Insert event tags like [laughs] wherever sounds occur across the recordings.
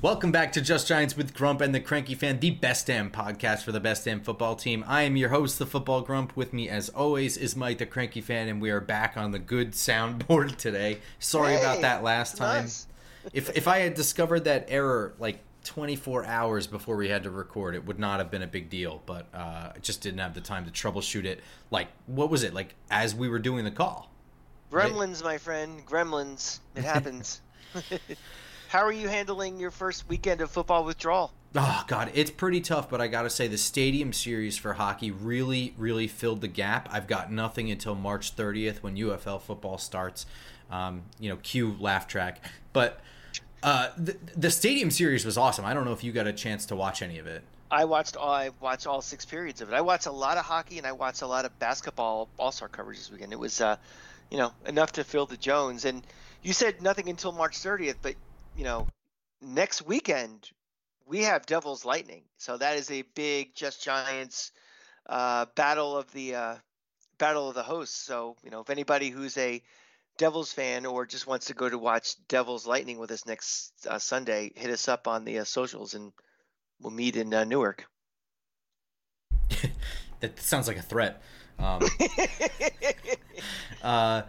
Welcome back to Just Giants with Grump and the Cranky Fan, the best damn podcast for the best damn football team. I am your host, the Football Grump. With me, as always, is Mike the Cranky Fan, and we are back on the good soundboard [laughs] today. Sorry Hey, about that last time. nice. if if I had discovered that error like 24 hours before we had to record, it would not have been a big deal. But uh, I just didn't have the time to troubleshoot it. Like, what was it like as we were doing the call? Gremlins, my friend. Gremlins. It happens. [laughs] [laughs] How are you handling your first weekend of football withdrawal? Oh god, it's pretty tough, but I gotta say the Stadium Series for hockey really, really filled the gap. I've got nothing until March 30th when UFL football starts. Um, you know, cue laugh track. But uh, the, the Stadium Series was awesome. I don't know if you got a chance to watch any of it. I watched all I watched all six periods of it. I watched a lot of hockey and I watched a lot of basketball All Star coverage this weekend. It was, uh, you know, enough to fill the Jones. And you said nothing until March 30th, but you know, next weekend we have Devils Lightning, so that is a big Just Giants uh, battle of the uh, battle of the hosts. So you know, if anybody who's a Devils fan or just wants to go to watch Devils Lightning with us next uh, Sunday, hit us up on the uh, socials and we'll meet in uh, Newark. [laughs] That sounds like a threat. Um, [laughs] uh,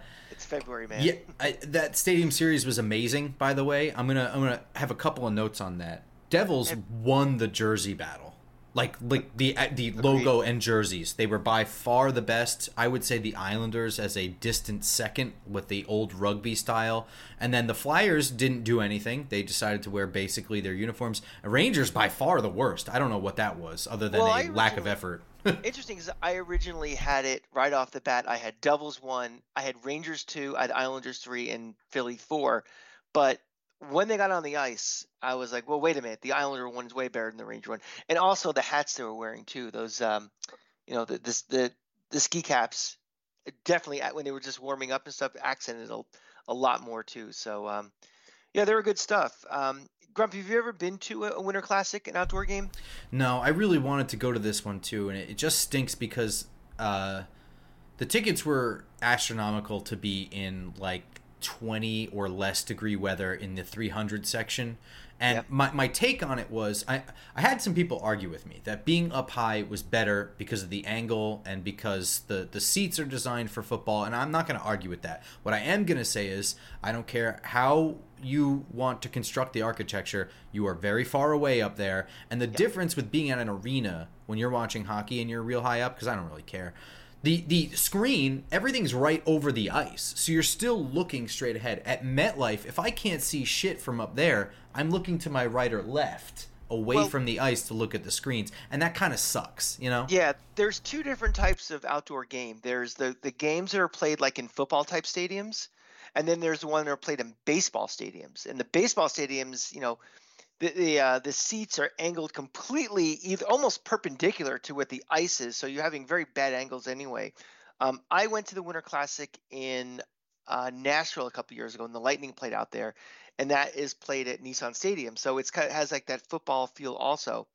February, man. Yeah, I, that Stadium Series was amazing. By the way, I'm gonna I'm gonna have a couple of notes on that. Devils won the jersey battle, like like the uh, the logo and jerseys. They were by far the best. I would say the Islanders as a distant second with the old rugby style, and then the Flyers didn't do anything. They decided to wear basically their uniforms. Rangers by far the worst. I don't know what that was, other than Well, a lack of effort. Interesting is I originally had it right off the bat. I had Devils one, I had Rangers two, I had Islanders three, and Philly four. But when they got on the ice, I was like, well, wait a minute. The Islander one is way better than the Ranger one, and also the hats they were wearing too. Those, um, you know, the this the the ski caps definitely when they were just warming up and stuff accented a, a lot more too. So um, yeah, they were good stuff. Um, Grumpy, have you ever been to a, Winter Classic, an outdoor game? No, I really wanted to go to this one too, and it, it just stinks because uh, the tickets were astronomical to be in like 20 or less degree weather in the 300 section. And Yep. my, my take on it was I, I had some people argue with me that being up high was better because of the angle and because the, the seats are designed for football. And I'm not going to argue with that. What I am going to say is I don't care how you want to construct the architecture, you are very far away up there. And the difference with being at an arena when you're watching hockey and you're real high up, because I don't really care, the the screen everything's right over the ice so you're still looking straight ahead. At metlife if i can't see shit from up there i'm looking to my right or left away Well- from the ice to look at the screens. And that kind of sucks you know? Yeah, there's two different types of outdoor game. There's the the games that are played like in football type stadiums, and then there's the one that are played in baseball stadiums. And the baseball stadiums, you know, the the, uh, the seats are angled completely either almost perpendicular to what the ice is, so you're having very bad angles anyway. Um, I went to the Winter Classic in uh, Nashville a couple years ago, and the Lightning played out there, and that is played at Nissan Stadium, so it's kind of has like that football feel also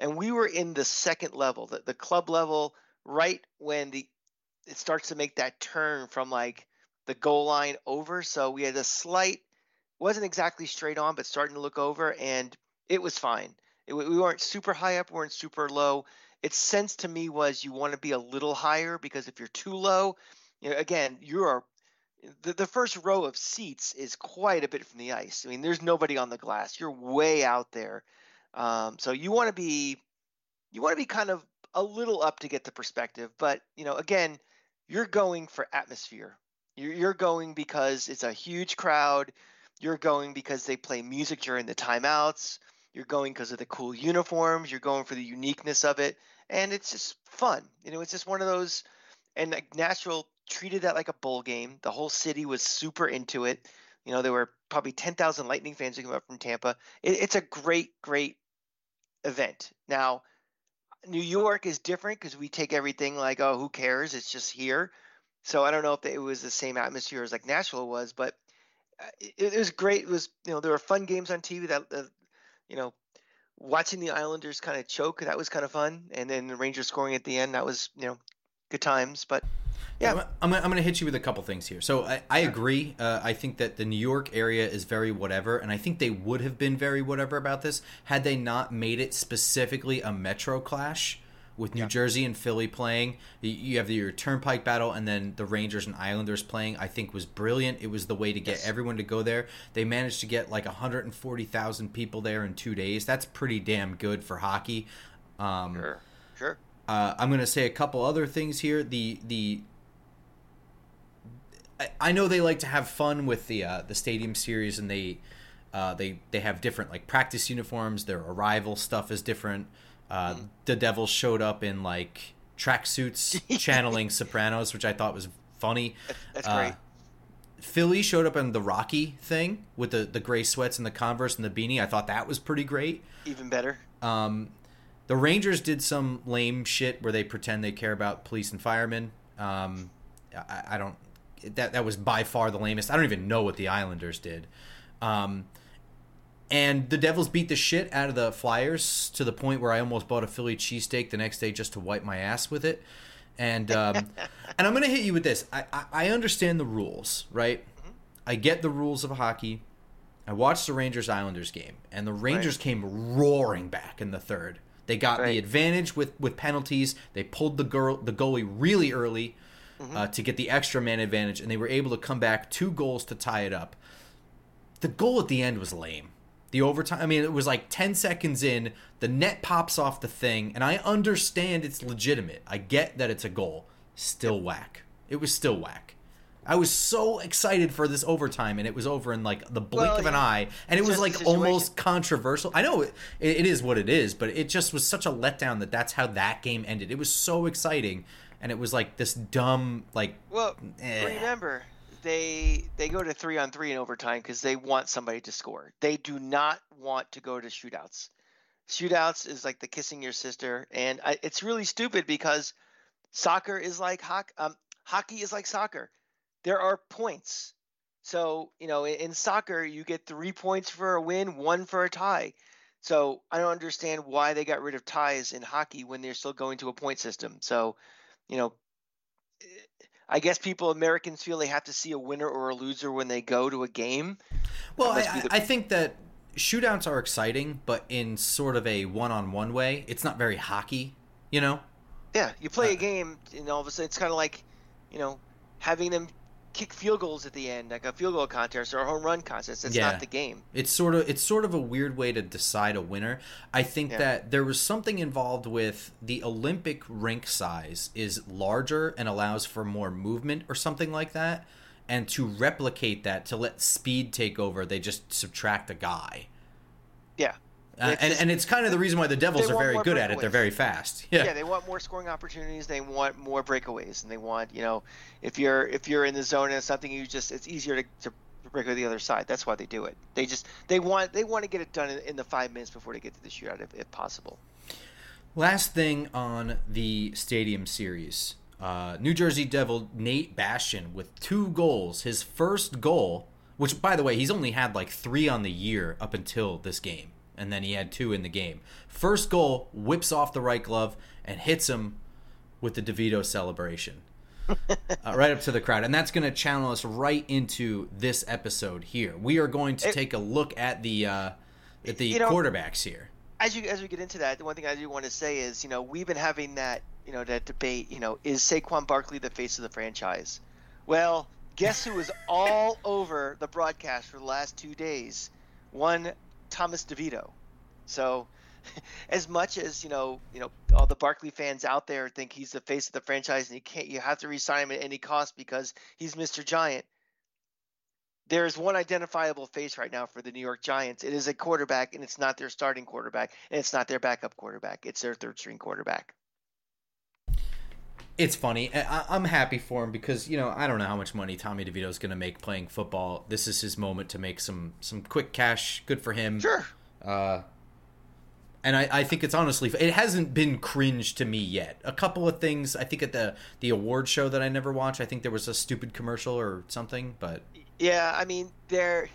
and we were in the second level, the, the club level, right when the it starts to make that turn from like the goal line over. So we had a slight, wasn't exactly straight on, but starting to look over, and it was fine. It, we weren't super high up, we weren't super low. Its sense to me was you want to be a little higher because if you're too low, you know, again, you are the, the first row of seats is quite a bit from the ice. I mean, there's nobody on the glass. You're way out there. Um, so you want to be you want to be kind of a little up to get the perspective, but you know, again, you're going for atmosphere. You're, going because it's a huge crowd. You're going because they play music during the timeouts. You're going because of the cool uniforms. You're going for the uniqueness of it, and it's just fun. You know, it's just one of those. And like Nashville treated that like a bowl game. The whole city was super into it. You know, there were probably 10,000 Lightning fans who came up from Tampa. It, it's a great, great event. Now, New York is different because we take everything like, oh, who cares? It's just here. So I don't know if it was the same atmosphere as like Nashville was, but uh, it, it was great. It was you know there were fun games on TV that uh, you know watching the Islanders kind of choke that was kind of fun, and then the Rangers scoring at the end that was you know good times. But yeah, I'm, I'm going to hit you with a couple things here. So I, I agree. Uh, I think that the New York area is very whatever, and I think they would have been very whatever about this had they not made it specifically a Metro clash with New yeah. Jersey and Philly playing. You have your Turnpike battle, and then the Rangers and Islanders playing. I think was brilliant. It was the way to get yes. everyone to go there. They managed to get like 140,000 people there in two days. That's pretty damn good for hockey. Um, sure, sure. Uh, I'm going to say a couple other things here. The the I know they like to have fun with the uh, the stadium series, and they uh, they they have different like practice uniforms. Their arrival stuff is different. Uh, mm. The devil showed up in like tracksuits, [laughs] channeling Sopranos, which I thought was funny. That's great. Uh, Philly showed up in the Rocky thing with the the gray sweats and the Converse and the beanie. I thought that was pretty great. Even better. Um, the Rangers did some lame shit where they pretend they care about police and firemen. Um, I, I don't that that was by far the lamest. I don't even know what the Islanders did. Um, and the Devils beat the shit out of the Flyers to the point where I almost bought a Philly cheesesteak the next day just to wipe my ass with it. And um, [laughs] and I'm gonna hit you with this. I, I, I understand the rules, right? Mm-hmm. I get the rules of hockey. I watched the Rangers Islanders game, and the Rangers right. came roaring back in the third. They got right. the advantage with, with penalties. They pulled the girl the goalie really early mm-hmm. uh, to get the extra man advantage, and they were able to come back two goals to tie it up. The goal at the end was lame. The overtime, I mean, it was like 10 seconds in, the net pops off the thing, and I understand it's legitimate. I get that it's a goal. Still whack. It was still whack. I was so excited for this overtime, and it was over in like the blink well, of an yeah. eye, and it was like almost controversial. I know it, it is what it is, but it just was such a letdown that that's how that game ended. It was so exciting, and it was like this dumb like. Well, eh. remember they they go to three on three in overtime because they want somebody to score. They do not want to go to shootouts. Shootouts is like the kissing your sister, and I, it's really stupid because soccer is like hockey. Um, hockey is like soccer. There are points. So you know, in, in soccer, you get three points for a win, one for a tie. So I don't understand why they got rid of ties in hockey when they're still going to a point system. So you know, I guess people Americans feel they have to see a winner or a loser when they go to a game. Well, I, the... I think that shootouts are exciting, but in sort of a one-on-one way. It's not very hockey, you know. Yeah, you play uh, a game, and all of a sudden it's kind of like, you know, having them kick field goals at the end, like a field goal contest or a home run contest. It's yeah. not the game. It's sort of it's sort of a weird way to decide a winner. I think yeah. that there was something involved with the Olympic rink size is larger and allows for more movement or something like that. And to replicate that, to let speed take over, they just subtract a guy. Yeah. Uh, and, and it's kind of the reason why the Devils are very good at it. They're very fast. [laughs] Yeah. yeah, they want more scoring opportunities. They want more breakaways, and they want you know if you're if you're in the zone and something you just it's easier to, to break with the other side. That's why they do it. They just they want they want to get it done in, in the five minutes before they get to the shootout if, if possible. Last thing on the Stadium Series, uh, New Jersey Devil Nate Bastian with two goals. His first goal, which by the way he's only had like three on the year up until this game and then he had two in the game. First goal whips off the right glove and hits him with the DeVito celebration. [laughs] uh, right up to the crowd, and that's going to channel us right into this episode here. We are going to take a look at the uh, at the you know, quarterbacks here. As you as we get into that, the one thing I do want to say is, you know, we've been having that you know that debate. You know, is Saquon Barkley the face of the franchise? Well, guess who was all [laughs] over the broadcast for the last two days? One Thomas DeVito. So, [laughs] as much as you know, you know, all the Barkley fans out there think he's the face of the franchise and you can't, you have to resign him at any cost because he's Mr. Giant. There is one identifiable face right now for the New York Giants. It is a quarterback, and it's not their starting quarterback, and it's not their backup quarterback. It's their third string quarterback it's funny. I, am happy for him because you know I don't know how much money Tommy DeVito is going to make playing football. This is his moment to make some some quick cash. Good for him. Sure. Uh, and I, I think it's honestly it hasn't been cringe to me yet. A couple of things I think at the the award show that I never watched. I think there was a stupid commercial or something, but yeah, I mean there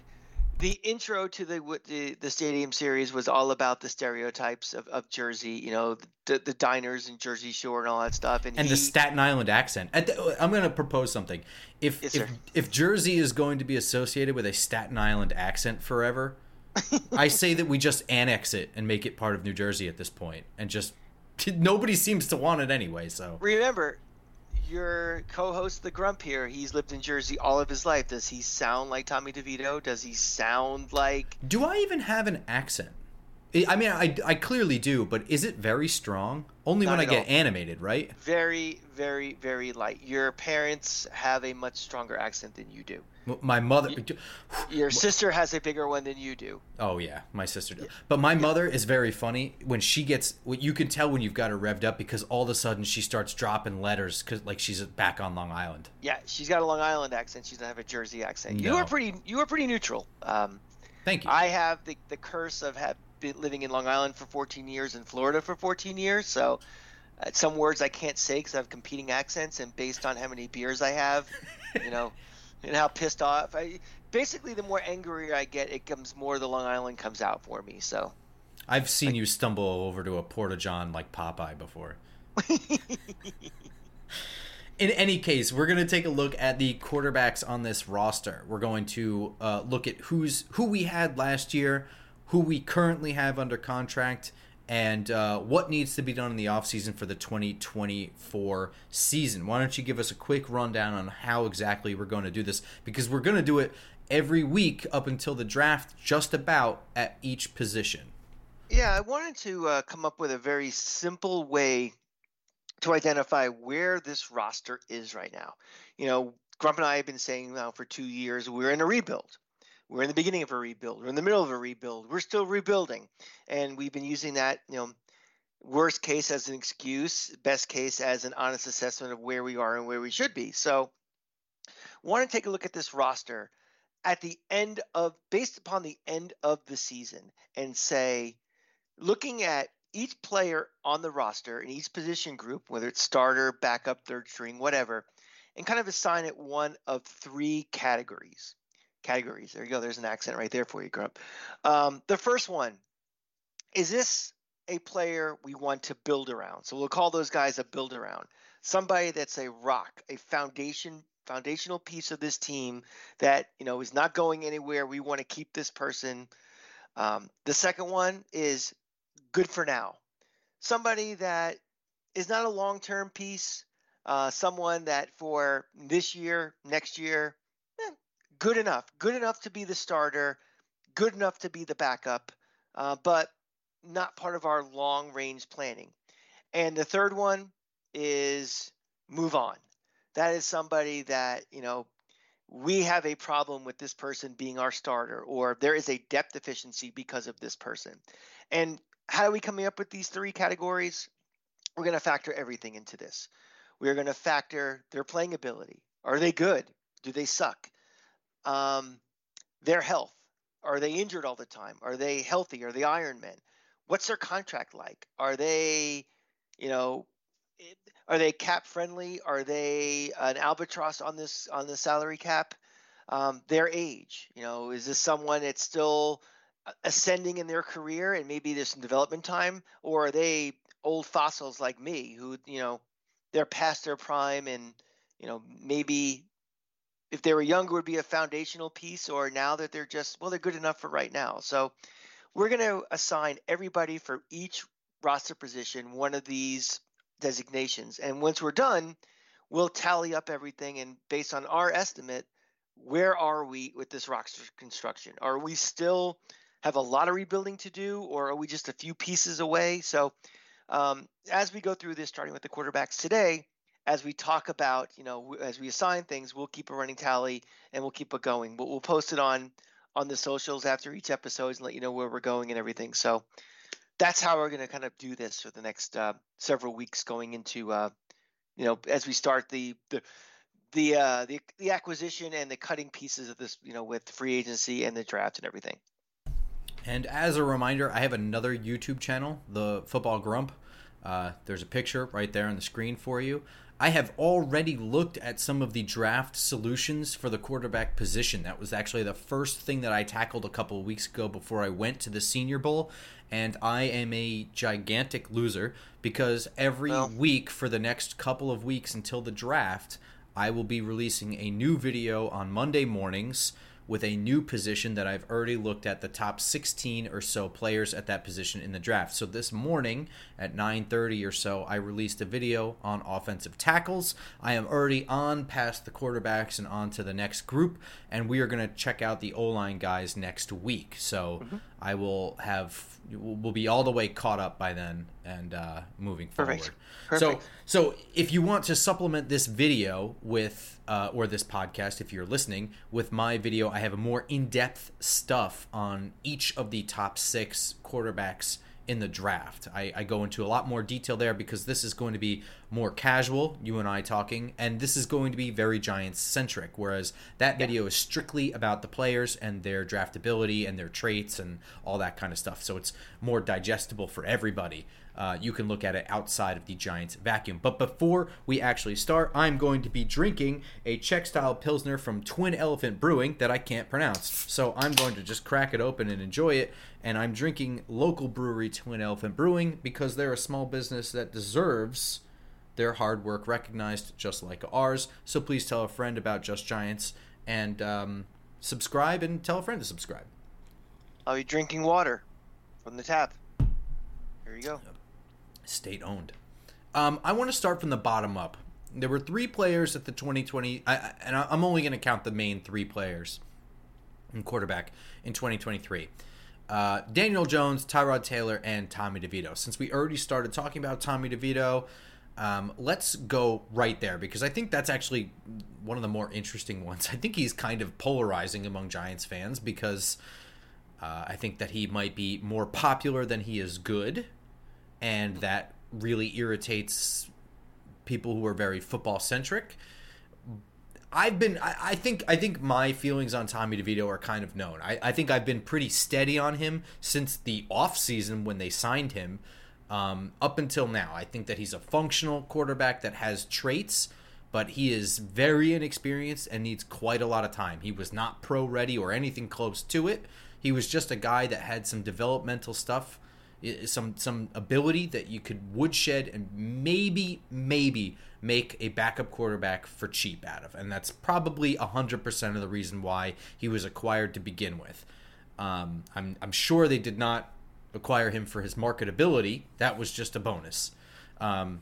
the intro to the, the, the stadium series was all about the stereotypes of, of Jersey, you know, the, the diners and Jersey Shore and all that stuff, and, and he, the Staten Island accent. Uh, I'm going to propose something. If yes, if, if Jersey is going to be associated with a Staten Island accent forever, [laughs] I say that we just annex it and make it part of New Jersey at this point, and just [laughs] nobody seems to want it anyway. So remember, your co-host the Grump here, he's lived in Jersey all of his life. Does he sound like Tommy DeVito? Does he sound like? Do I even have an accent? I mean, I, I clearly do, but is it very strong? Only Not when I get all. animated, right? Very, very, very light. Your parents have a much stronger accent than you do. My mother. Your sister has a bigger one than you do. Oh yeah, my sister does. But my mother is very funny when she gets. You can tell when you've got her revved up because all of a sudden she starts dropping letters because like she's back on Long Island. Yeah, she's got a Long Island accent. She doesn't have a Jersey accent. No. You are pretty. You are pretty neutral. Um, Thank you. I have the the curse of have been living in Long Island for 14 years and Florida for 14 years, so. Uh, some words I can't say because I have competing accents, and based on how many beers I have, you know, [laughs] and how pissed off. I basically the more angry I get, it comes more the Long Island comes out for me. So I've seen like, you stumble over to a porta john like Popeye before. [laughs] In any case, we're going to take a look at the quarterbacks on this roster. We're going to uh, look at who's who we had last year, who we currently have under contract, and uh, what needs to be done in the offseason for the 2024 season. Why don't you give us a quick rundown on how exactly we're going to do this? Because we're going to do it every week up until the draft, just about at each position. Yeah, I wanted to uh, come up with a very simple way to identify where this roster is right now. You know, Grump and I have been saying now for two years we're in a rebuild. We're in the beginning of a rebuild. We're in the middle of a rebuild. We're still rebuilding. And we've been using that, you know, worst case as an excuse, best case as an honest assessment of where we are and where we should be. So, want to take a look at this roster at the end of based upon the end of the season and say looking at each player on the roster in each position group, whether it's starter, backup, third string, whatever, and kind of assign it one of three categories categories. There you go. There's an accent right there for you, Grump. Um, the first one is this a player we want to build around? So we'll call those guys a build around. Somebody that's a rock, a foundation foundational piece of this team that you know is not going anywhere. We want to keep this person. Um, the second one is good for now. Somebody that is not a long term piece. Uh, someone that for this year, next year, good enough, good enough to be the starter, good enough to be the backup, uh, but not part of our long range planning. And the third one is move on. That is somebody that, you know, we have a problem with this person being our starter, or there is a depth deficiency because of this person. And how are we coming up with these three categories? We're going to factor everything into this. We're going to factor their playing ability. Are they good? Do they suck? Um, their health. Are they injured all the time? Are they healthy? Are they Ironmen? What's their contract like? Are they, you know, are they cap friendly? Are they an albatross on this on the salary cap? Um, their age, you know, is this someone that's still ascending in their career and maybe there's some development time, or are they old fossils like me who, you know, they're past their prime and you know maybe if they were younger would be a foundational piece or now that they're just well they're good enough for right now. So we're going to assign everybody for each roster position one of these designations. And once we're done we'll tally up everything and based on our estimate where are we with this roster construction? Are we still have a lot of rebuilding to do or are we just a few pieces away? So um, as we go through this starting with the quarterbacks today as we talk about, you know, as we assign things, we'll keep a running tally and we'll keep it going. But we'll post it on on the socials after each episode and let you know where we're going and everything. So that's how we're going to kind of do this for the next uh, several weeks going into, uh, you know, as we start the the the, uh, the the acquisition and the cutting pieces of this, you know, with free agency and the draft and everything. And as a reminder, I have another YouTube channel, the Football Grump. Uh, there's a picture right there on the screen for you. I have already looked at some of the draft solutions for the quarterback position. That was actually the first thing that I tackled a couple of weeks ago before I went to the Senior Bowl. And I am a gigantic loser because every well. week for the next couple of weeks until the draft, I will be releasing a new video on Monday mornings with a new position that I've already looked at the top 16 or so players at that position in the draft. So this morning at 9:30 or so, I released a video on offensive tackles. I am already on past the quarterbacks and on to the next group, and we are going to check out the O-line guys next week. So mm-hmm. I will have we'll be all the way caught up by then and uh, moving forward. Perfect. Perfect. So so if you want to supplement this video with uh, or this podcast, if you're listening, with my video, I have a more in depth stuff on each of the top six quarterbacks in the draft. I, I, go into a lot more detail there because this is going to be more casual, you and I talking, and this is going to be very Giants centric. Whereas that video is strictly about the players and their draftability and their traits and all that kind of stuff. So it's more digestible for everybody uh, you can look at it outside of the Giants vacuum. But before we actually start, I'm going to be drinking a Czech style Pilsner from Twin Elephant Brewing that I can't pronounce. So I'm going to just crack it open and enjoy it. And I'm drinking local brewery Twin Elephant Brewing because they're a small business that deserves their hard work recognized just like ours. So please tell a friend about Just Giants and um, subscribe and tell a friend to subscribe. I'll be drinking water from the tap. Here you go state owned. Um, I want to start from the bottom up. There were three players at the 2020, I, and I'm only going to count the main three players in quarterback in 2023. Uh, Daniel Jones, Tyrod Taylor, and Tommy DeVito. Since we already started talking about Tommy DeVito, um, let's go right there because I think that's actually one of the more interesting ones. I think he's kind of polarizing among Giants fans because uh, I think that he might be more popular than he is good and that really irritates people who are very football centric. I've been I, I, think I think my feelings on Tommy DeVito are kind of known. I, I think I've been pretty steady on him since the off season when they signed him um, up until now. I think that he's a functional quarterback that has traits, but he is very inexperienced and needs quite a lot of time. He was not pro ready or anything close to it. He was just a guy that had some developmental stuff some some ability that you could woodshed and maybe maybe make a backup quarterback for cheap out of, and that's probably hundred percent of the reason why he was acquired to begin with. Um, I'm I'm sure they did not acquire him for his marketability. That was just a bonus. Um,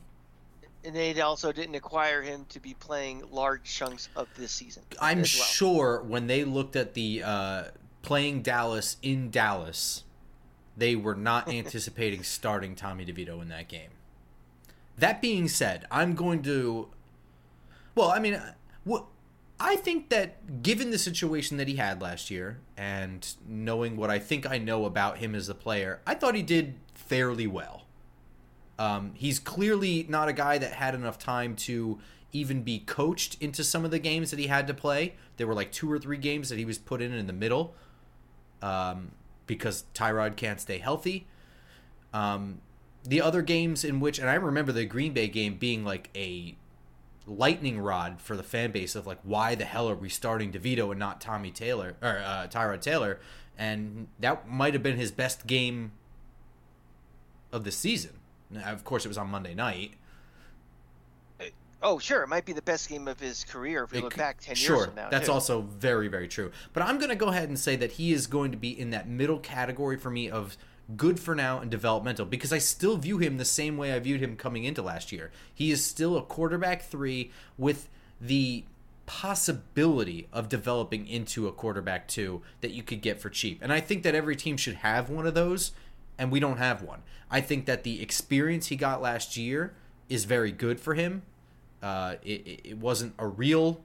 and they also didn't acquire him to be playing large chunks of this season. I'm well. sure when they looked at the uh, playing Dallas in Dallas they were not anticipating starting Tommy DeVito in that game. That being said, I'm going to. Well, I mean, what I think that given the situation that he had last year and knowing what I think I know about him as a player, I thought he did fairly well. Um, he's clearly not a guy that had enough time to even be coached into some of the games that he had to play. There were like two or three games that he was put in in the middle. Um, because Tyrod can't stay healthy. Um, the other games in which, and I remember the Green Bay game being like a lightning rod for the fan base of like, why the hell are we starting DeVito and not Tommy Taylor or uh, Tyrod Taylor? And that might have been his best game of the season. Of course, it was on Monday night. Oh, sure. It might be the best game of his career if we it, look back 10 sure, years from now. Sure. That's too. also very, very true. But I'm going to go ahead and say that he is going to be in that middle category for me of good for now and developmental because I still view him the same way I viewed him coming into last year. He is still a quarterback three with the possibility of developing into a quarterback two that you could get for cheap. And I think that every team should have one of those, and we don't have one. I think that the experience he got last year is very good for him uh, it, it wasn't a real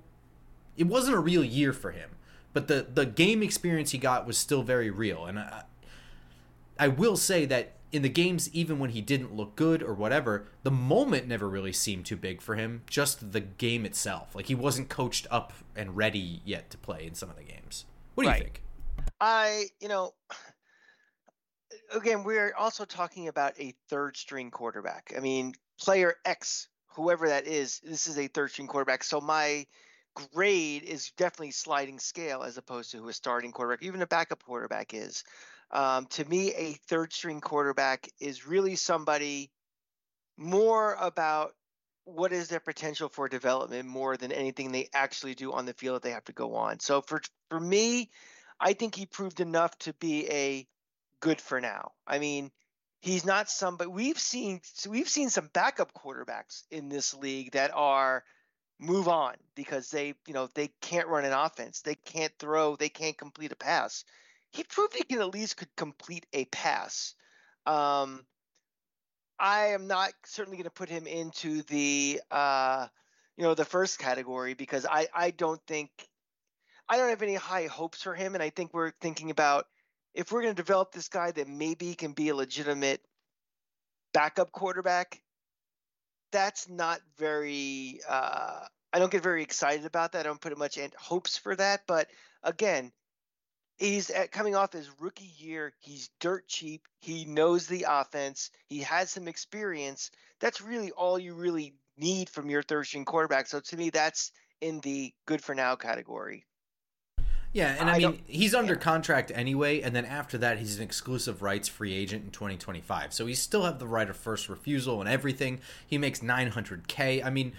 it wasn't a real year for him, but the the game experience he got was still very real. And I, I will say that in the games, even when he didn't look good or whatever, the moment never really seemed too big for him. Just the game itself, like he wasn't coached up and ready yet to play in some of the games. What do right. you think? I, you know, again, we're also talking about a third string quarterback. I mean, player X, whoever that is, this is a third string quarterback. So my grade is definitely sliding scale as opposed to who a starting quarterback, even a backup quarterback is. Um, to me, a third string quarterback is really somebody more about what is their potential for development more than anything they actually do on the field that they have to go on. So for for me, I think he proved enough to be a good for now. I mean, he's not somebody we've seen we've seen some backup quarterbacks in this league that are move on because they you know they can't run an offense. They can't throw. They can't complete a pass. He proved he can at least could complete a pass. Um, i am not certainly going to put him into the uh, you know the first category because i i don't think i don't have any high hopes for him and i think we're thinking about if we're going to develop this guy that maybe can be a legitimate backup quarterback that's not very. Uh, I don't get very excited about that. I don't put much hopes for that. But again, he's at, coming off his rookie year. He's dirt cheap. He knows the offense. He has some experience. That's really all you really need from your third string quarterback. So to me, that's in the good for now category. Yeah, and I, I mean he's under yeah. contract anyway, and then after that he's an exclusive rights free agent in 2025. So he still have the right of first refusal and everything. He makes 900k. I mean,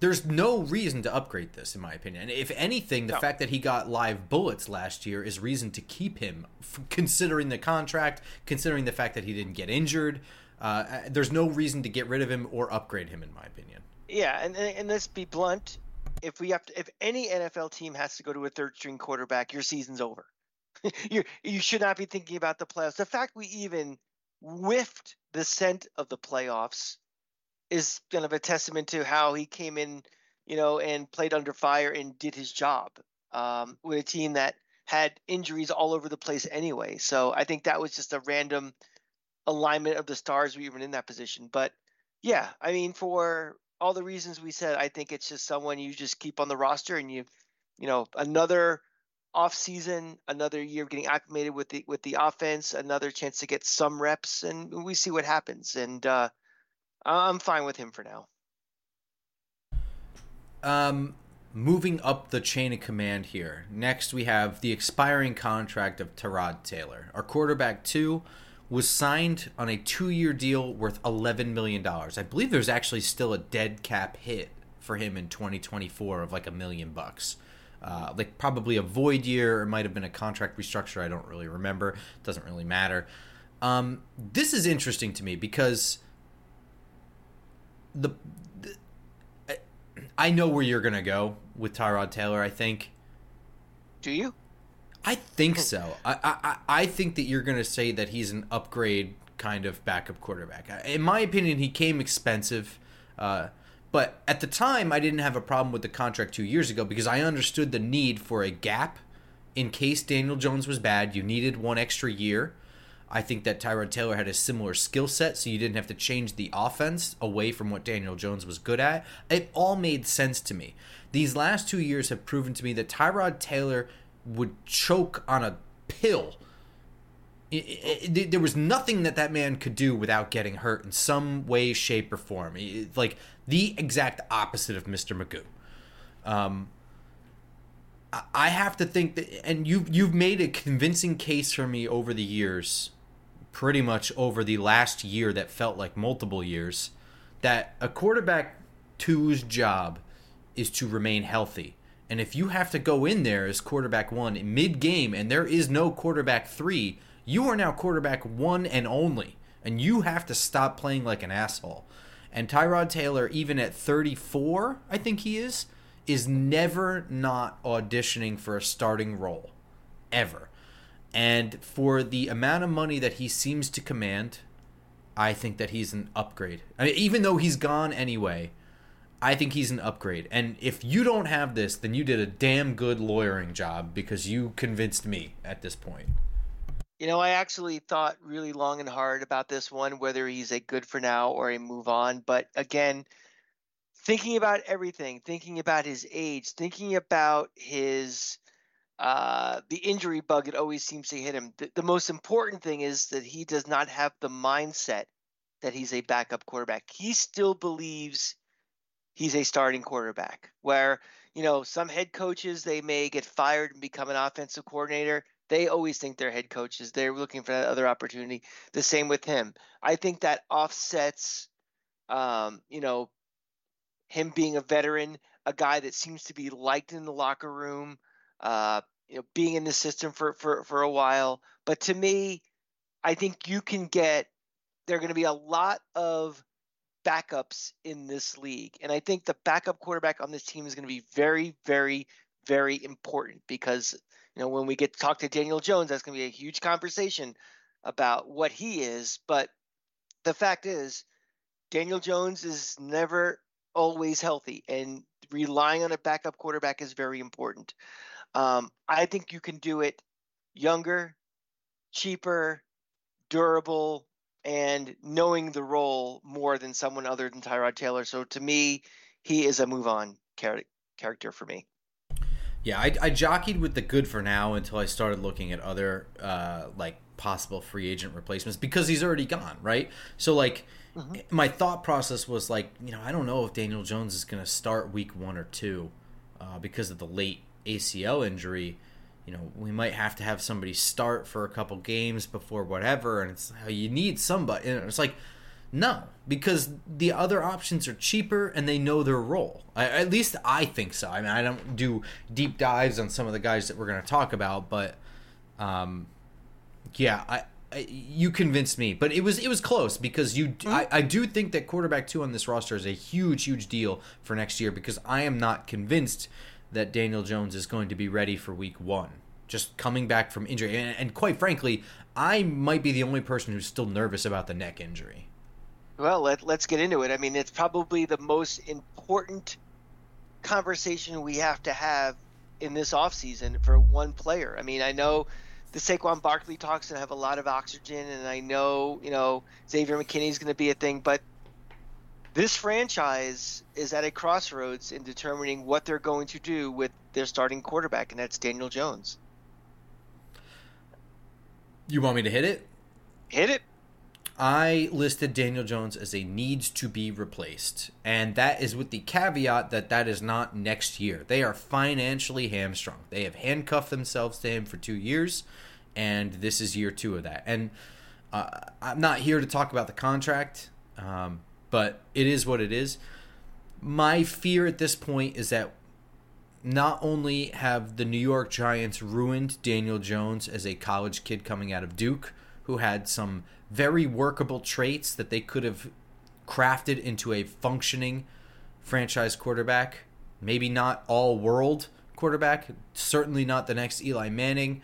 there's no reason to upgrade this, in my opinion. And if anything, the no. fact that he got live bullets last year is reason to keep him, considering the contract, considering the fact that he didn't get injured. Uh, there's no reason to get rid of him or upgrade him, in my opinion. Yeah, and and let's be blunt if we have to, if any NFL team has to go to a third string quarterback, your season's over. [laughs] you you should not be thinking about the playoffs. The fact we even whiffed the scent of the playoffs is kind of a testament to how he came in, you know, and played under fire and did his job um, with a team that had injuries all over the place anyway. So I think that was just a random alignment of the stars we were in that position. But yeah, I mean, for all the reasons we said, I think it's just someone you just keep on the roster and you, you know, another off season, another year of getting acclimated with the with the offense, another chance to get some reps, and we see what happens. And uh, I'm fine with him for now. Um, moving up the chain of command here. Next, we have the expiring contract of Tyrod Taylor, our quarterback two was signed on a two year deal worth $11 million. I believe there's actually still a dead cap hit for him in 2024 of like a million bucks. Uh, like probably a void year, or might have been a contract restructure. I don't really remember. Doesn't really matter. Um, this is interesting to me because the, the I know where you're gonna go with Tyrod Taylor. I think. Do you? I think so. I, I I think that you're going to say that he's an upgrade kind of backup quarterback. In my opinion, he came expensive. Uh, but at the time, I didn't have a problem with the contract two years ago because I understood the need for a gap in case Daniel Jones was bad. You needed one extra year. I think that Tyrod Taylor had a similar skill set, so you didn't have to change the offense away from what Daniel Jones was good at. It all made sense to me. These last two years have proven to me that Tyrod Taylor would choke on a pill. It, it, there was nothing that that man could do without getting hurt in some way, shape, or form. It, like the exact opposite of Mr. Magoo. Um, I have to think that, and you've you've made a convincing case for me over the years, pretty much over the last year that felt like multiple years, that a quarterback two's job is to remain healthy. And if you have to go in there as quarterback one mid game and there is no quarterback three, you are now quarterback one and only. And you have to stop playing like an asshole. And Tyrod Taylor, even at 34, I think he is, is never not auditioning for a starting role. Ever. And for the amount of money that he seems to command, I think that he's an upgrade. I mean, even though he's gone anyway, I think he's an upgrade. And if you don't have this, then you did a damn good lawyering job because you convinced me at this point. You know, I actually thought really long and hard about this one, whether he's a good for now or a move on. But again, thinking about everything, thinking about his age, thinking about his uh, the injury bug it always seems to hit him. The, the most important thing is that he does not have the mindset that he's a backup quarterback. He still believes he's a starting quarterback. Where you know some head coaches they may get fired and become an offensive coordinator. They always think they're head coaches. They're looking for that other opportunity. The same with him. I think that offsets, um, you know, him being a veteran, a guy that seems to be liked in the locker room, uh, you know, being in the system for, for, for a while. But to me, I think you can get, there are going to be a lot of backups in this league. And I think the backup quarterback on this team is going to be very, very, very important because, you know, when we get to talk to Daniel Jones, that's going to be a huge conversation about what he is. But the fact is, Daniel Jones is never always healthy, and relying on a backup quarterback is very important. Um, I think you can do it younger, cheaper, durable, and knowing the role more than someone other than Tyrod Taylor. So to me, he is a move on char- character for me. Yeah, I, I, jockeyed with the good for now until I started looking at other uh, like possible free agent replacements because he's already gone, right? So like mm-hmm. my thought process was like, you know, I don't know if Daniel Jones is going to start week one or two uh, because of the late ACL injury. You know, we might have to have somebody start for a couple games before whatever, and it's how you need somebody. And it's like, no, because the other options are cheaper and they know their role. I, at least I think so. I mean, I don't do deep dives on some of the guys that we're going to talk about, but um, yeah, I, I, you convinced me, but it was it was close because you mm-hmm. I, I do think that quarterback two on this roster is a huge huge deal for next year because I am not convinced that Daniel Jones is going to be ready for week one. Just coming back from injury, and, and quite frankly, I might be the only person who's still nervous about the neck injury. Well, let, let's get into it. I mean, it's probably the most important conversation we have to have in this offseason for one player. I mean, I know the Saquon Barkley talks and have a lot of oxygen, and I know you know Xavier McKinney is going to be a thing, but this franchise is at a crossroads in determining what they're going to do with their starting quarterback, and that's Daniel Jones. You want me to hit it? Hit it. I listed Daniel Jones as a needs to be replaced, and that is with the caveat that that is not next year. They are financially hamstrung. They have handcuffed themselves to him for two years, and this is year two of that. And uh, I'm not here to talk about the contract, um, but it is what it is. My fear at this point is that not only have the New York Giants ruined Daniel Jones as a college kid coming out of Duke, who had some very workable traits that they could have crafted into a functioning franchise quarterback. Maybe not all world quarterback, certainly not the next Eli Manning,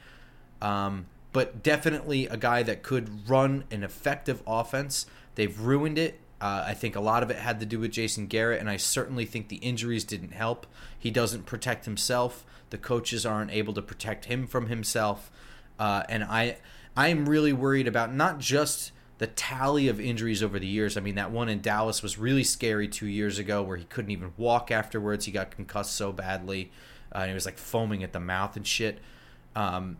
um, but definitely a guy that could run an effective offense. They've ruined it. Uh, I think a lot of it had to do with Jason Garrett, and I certainly think the injuries didn't help. He doesn't protect himself. The coaches aren't able to protect him from himself, uh, and I I'm really worried about not just the tally of injuries over the years. I mean, that one in Dallas was really scary two years ago where he couldn't even walk afterwards. He got concussed so badly. Uh, and he was like foaming at the mouth and shit. Um,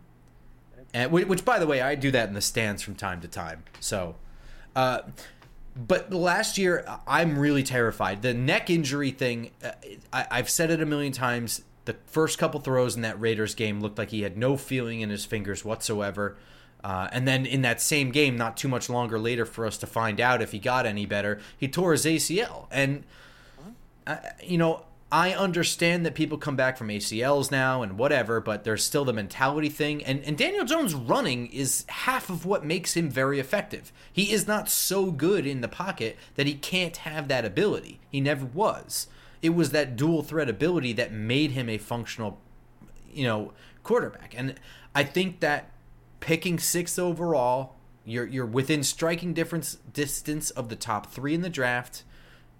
and which, by the way, I do that in the stands from time to time. So, uh, but last year, I'm really terrified. The neck injury thing, uh, I, I've said it a million times. The first couple throws in that Raiders game looked like he had no feeling in his fingers whatsoever. Uh, and then in that same game, not too much longer later for us to find out if he got any better, he tore his ACL. And, uh, you know, I understand that people come back from ACLs now and whatever, but there's still the mentality thing. And, and Daniel Jones running is half of what makes him very effective. He is not so good in the pocket that he can't have that ability. He never was. It was that dual threat ability that made him a functional, you know, quarterback. And I think that picking sixth overall. You're you're within striking difference distance of the top three in the draft.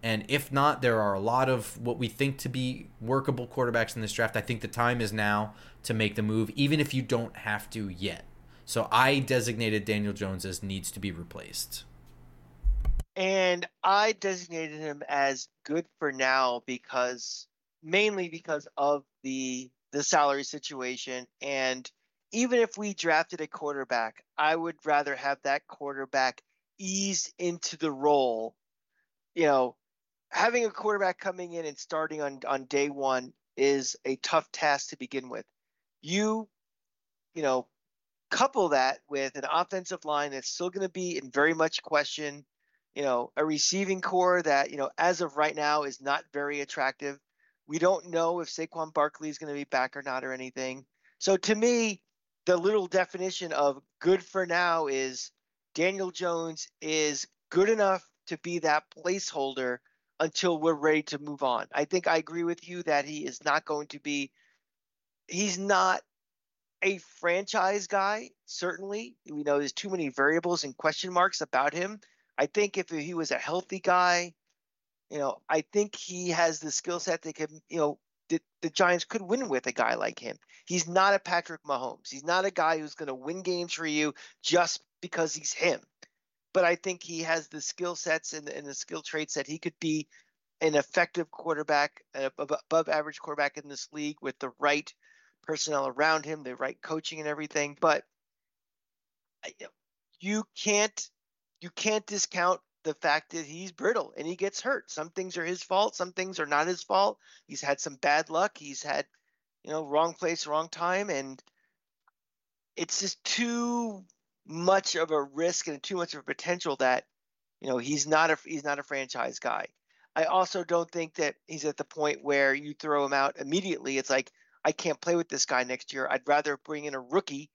And if not, there are a lot of what we think to be workable quarterbacks in this draft. I think the time is now to make the move, even if you don't have to yet. So I designated Daniel Jones as needs to be replaced. And I designated him as good for now because mainly because of the the salary situation. And even if we drafted a quarterback, I would rather have that quarterback ease into the role. You know, having a quarterback coming in and starting on, on day one is a tough task to begin with. You, you know, couple that with an offensive line that's still going to be in very much question, you know, a receiving corps that, you know, as of right now is not very attractive. We don't know if Saquon Barkley is going to be back or not or anything. So to me, the little definition of good for now is Daniel Jones is good enough to be that placeholder until we're ready to move on. I think I agree with you that he is not going to be he's not a franchise guy, certainly. We know there's too many variables and question marks about him. I think if he was a healthy guy, you know, I think he has the skill set that can, you know, the, the Giants could win with a guy like him. He's not a Patrick Mahomes. He's not a guy who's going to win games for you just because he's him. But I think he has the skill sets and, and the skill traits that he could be an effective quarterback, above average quarterback in this league with the right personnel around him, the right coaching and everything. But you can't you can't discount the fact that he's brittle and he gets hurt. Some things are his fault, some things are not his fault. He's had some bad luck. He's had, you know, wrong place, wrong time, and it's just too much of a risk and too much of a potential that, you know, he's not a he's not a franchise guy. I also don't think that he's at the point where you throw him out immediately. It's like I can't play with this guy next year. I'd rather bring in a rookie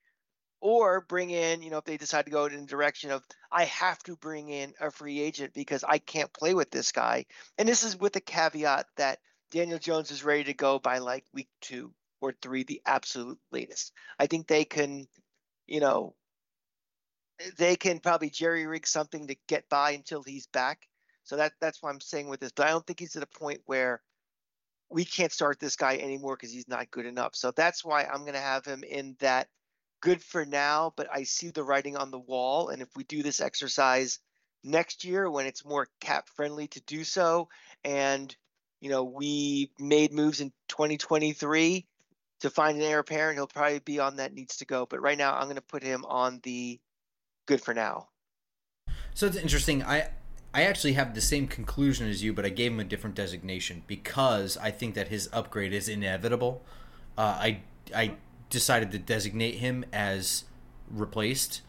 or bring in, you know, if they decide to go in the direction of I have to bring in a free agent because I can't play with this guy. And this is with the caveat that Daniel Jones is ready to go by like week two or three, the absolute latest. I think they can, you know, they can probably jerry rig something to get by until he's back. So that that's what I'm saying with this. But I don't think he's at a point where we can't start this guy anymore because he's not good enough. So that's why I'm going to have him in that good for now, but I see the writing on the wall. And if we do this exercise next year when it's more cap friendly to do so, and you know we made moves in 2023 to find an heir apparent, he'll probably be on that needs to go. But right now, I'm going to put him on the good for now. So it's interesting. I I actually have the same conclusion as you, but I gave him a different designation because I think that his upgrade is inevitable. Uh, I I decided to designate him as replaced,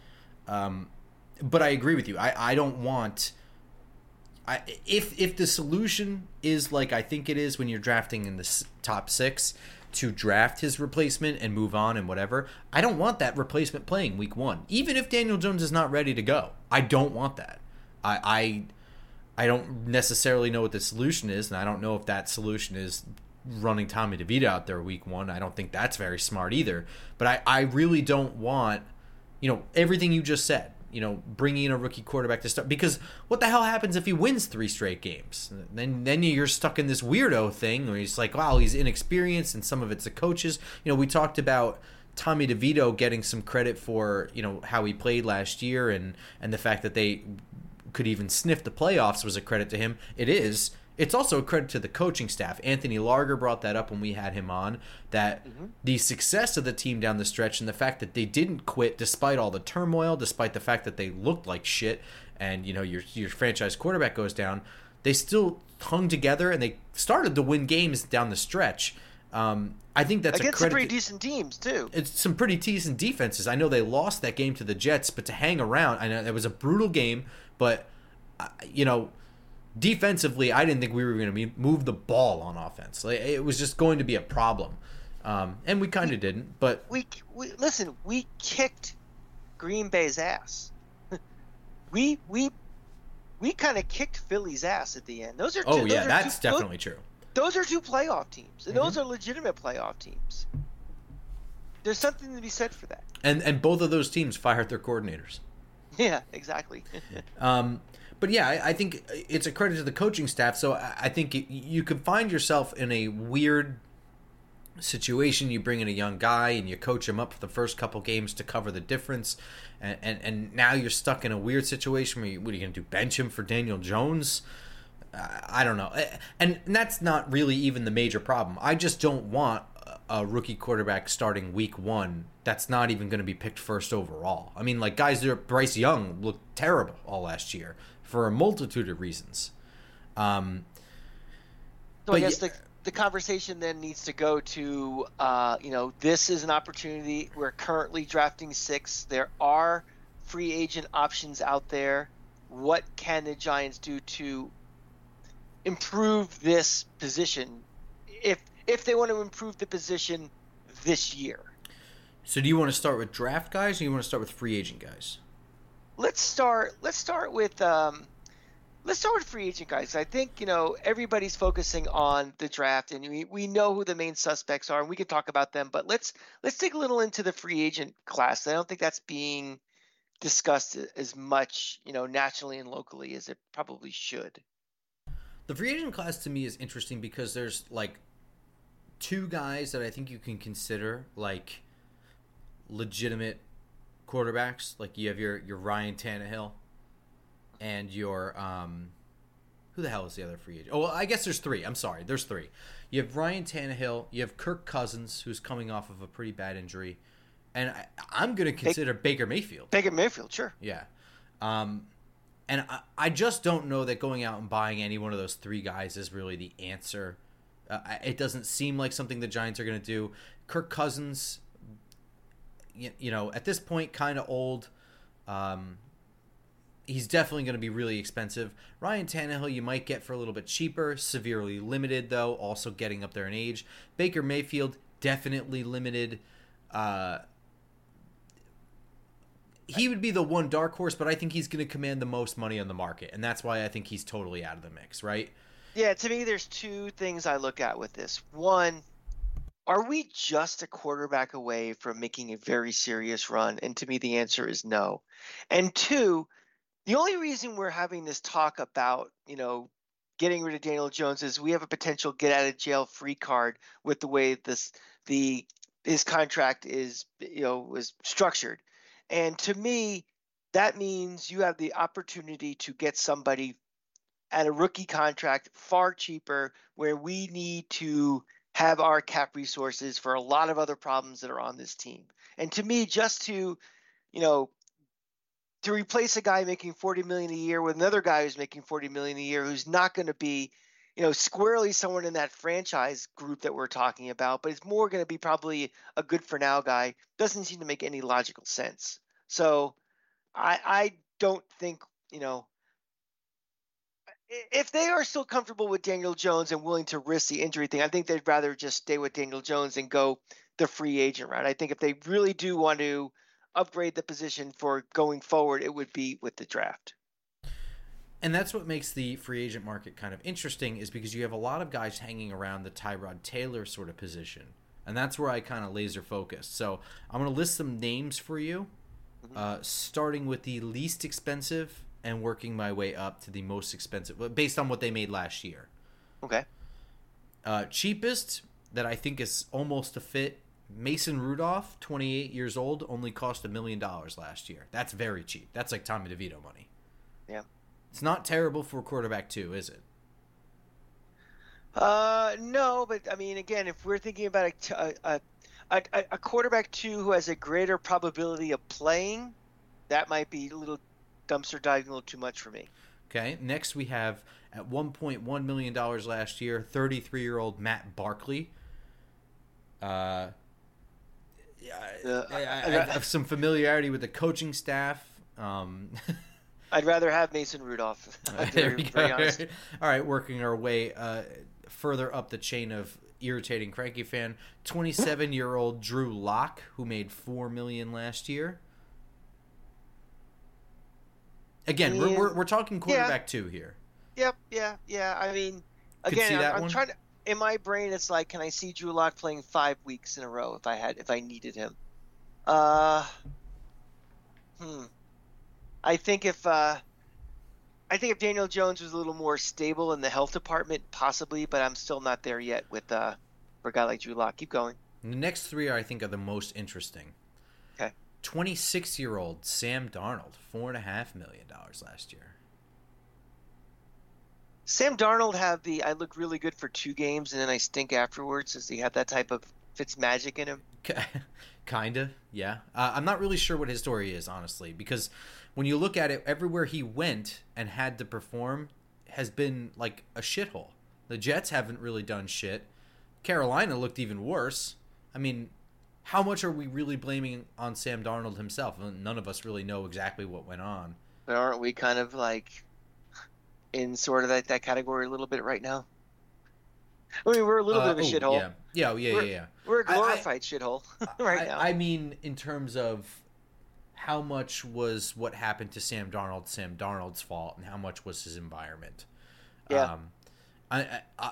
um, but I agree with you. I I don't want. I, if if the solution is like I think it is when you're drafting in the top six to draft his replacement and move on and whatever, I don't want that replacement playing week one. Even if Daniel Jones is not ready to go, I don't want that. I, I I don't necessarily know what the solution is, and I don't know if that solution is running Tommy DeVito out there week one. I don't think that's very smart either. But I, I really don't want, you know, everything you just said. You know, bringing in a rookie quarterback to start because what the hell happens if he wins three straight games? Then then you're stuck in this weirdo thing where he's like, wow, he's inexperienced, and some of it's the coaches. You know, we talked about Tommy DeVito getting some credit for you know how he played last year and and the fact that they could even sniff the playoffs was a credit to him. It is. It's also a credit to the coaching staff. Anthony Larger brought that up when we had him on that mm-hmm. the success of the team down the stretch and the fact that they didn't quit despite all the turmoil, despite the fact that they looked like shit and you know your your franchise quarterback goes down, they still hung together and they started to win games down the stretch. Um, I think that's against a credit some pretty to, decent teams too. It's some pretty decent defenses. I know they lost that game to the Jets, but to hang around, I know it was a brutal game. But uh, you know, defensively, I didn't think we were going to move the ball on offense. Like, it was just going to be a problem, um, and we kind of didn't. But we, we listen. We kicked Green Bay's ass. [laughs] we we we kind of kicked Philly's ass at the end. Those are oh two, yeah, that's two, definitely those, true. Those are two playoff teams, and mm-hmm. those are legitimate playoff teams. There's something to be said for that. And and both of those teams fired their coordinators. [laughs] Yeah, exactly. [laughs] um, but yeah, I, I, think it's a credit to the coaching staff. So I, I think it, you could find yourself in a weird situation. You bring in a young guy and you coach him up for the first couple games to cover the difference, and and, and now you're stuck in a weird situation where you, what are you going to do? Bench him for Daniel Jones? I don't know, and, that's not really even the major problem. I just don't want a rookie quarterback starting week one that's not even going to be picked first overall. I mean, like guys Bryce Young looked terrible all last year for a multitude of reasons. Um, so I guess yeah, the the conversation then needs to go to uh, you know this is an opportunity. We're currently drafting six. There are free agent options out there. What can the Giants do to improve this position if if they want to improve the position this year? So do you want to start with draft guys or do you want to start with free agent guys? Let's start let's start with um, let's start with free agent guys. I think you know everybody's focusing on the draft, and we, we know who the main suspects are, and we can talk about them. But let's let's dig a little into the free agent class. I don't think that's being discussed as much, you know, nationally and locally as it probably should. The free agent class to me is interesting because there's like two guys that I think you can consider like legitimate quarterbacks. Like you have your your Ryan Tannehill and your um, who the hell is the other free agent? Oh, well, I guess there's three. I'm sorry, there's three. You have Ryan Tannehill. You have Kirk Cousins, who's coming off of a pretty bad injury, and I, am going to consider Baker Mayfield. Baker Mayfield, sure. Yeah, um, and I, I just don't know that going out and buying any one of those three guys is really the answer. Uh, it doesn't seem like something the Giants are going to do. Kirk Cousins, you, you know, at this point, kind of old. Um, he's definitely going to be really expensive. Ryan Tannehill, you might get for a little bit cheaper. Severely limited, though, also getting up there in age. Baker Mayfield, definitely limited. Uh, he would be the one dark horse, but I think he's going to command the most money on the market, and that's why I think he's totally out of the mix, right? Yeah, to me, there's two things I look at with this. One, are we just a quarterback away from making a very serious run? And to me, the answer is no. And two, the only reason we're having this talk about, you know, getting rid of Daniel Jones is we have a potential get out of jail free card with the way this the his contract is, you know, was structured. And to me, that means you have the opportunity to get somebody at a rookie contract far cheaper where we need to have our cap resources for a lot of other problems that are on this team. And to me, just to, you know, to replace a guy making 40 million a year with another guy who's making 40 million a year who's not going to be you know squarely someone in that franchise group that we're talking about but it's more going to be probably a good for now guy doesn't seem to make any logical sense so i i don't think you know if they are still comfortable with Daniel Jones and willing to risk the injury thing, I think they'd rather just stay with Daniel Jones and go the free agent route. I think if they really do want to upgrade the position for going forward, it would be with the draft. And that's what makes the free agent market kind of interesting, is because you have a lot of guys hanging around the Tyrod Taylor sort of position. And that's where I kind of laser focus. So I'm going to list some names for you, mm-hmm. uh, starting with the least expensive and working my way up to the most expensive, based on what they made last year. Okay. Uh, cheapest that I think is almost a fit Mason Rudolph, 28 years old, only cost a million dollars last year. That's very cheap. That's like Tommy DeVito money. Yeah. It's not terrible for quarterback two, is it? Uh, no, but I mean, again, if we're thinking about a, a, a, a quarterback two who has a greater probability of playing, that might be a little dumpster diving a little too much for me. Okay. Next, we have at 1.1 million dollars last year, 33 year old Matt Barkley. Uh, uh, I, I, I, have some familiarity with the coaching staff. Um, [laughs] I'd rather have Mason Rudolph. [laughs] there we go. [laughs] All right, working our way uh, further up the chain of irritating cranky fan. Twenty-seven-year-old Drew Lock, who made four million last year. Again, we're, we're, we're talking quarterback yeah. two here. Yep. Yeah. Yeah. I mean, again, I'm, I'm trying to in my brain, it's like, can I see Drew Lock playing five weeks in a row if I had if I needed him? Uh, hmm. I think if uh, I think if Daniel Jones was a little more stable in the health department, possibly, but I'm still not there yet with uh, for a guy like Drew Lock. Keep going. The next three, are, I think, are the most interesting. Okay. 26 year old Sam Darnold, four and a half million dollars last year. Sam Darnold have the I look really good for two games and then I stink afterwards. Does he have that type of Fitz magic in him. [laughs] Kinda, yeah. Uh, I'm not really sure what his story is, honestly, because when you look at it, everywhere he went and had to perform has been like a shithole. The Jets haven't really done shit. Carolina looked even worse. I mean, how much are we really blaming on Sam Darnold himself? None of us really know exactly what went on. But aren't we kind of like in sort of that, that category a little bit right now? I mean, we're a little uh, bit of a oh, shithole. Yeah, yeah, yeah, we're, yeah, yeah. We're a glorified I, shithole [laughs] right I, now. I mean, in terms of how much was what happened to Sam Darnold Sam Darnold's fault, and how much was his environment? Yeah. Um, I, I,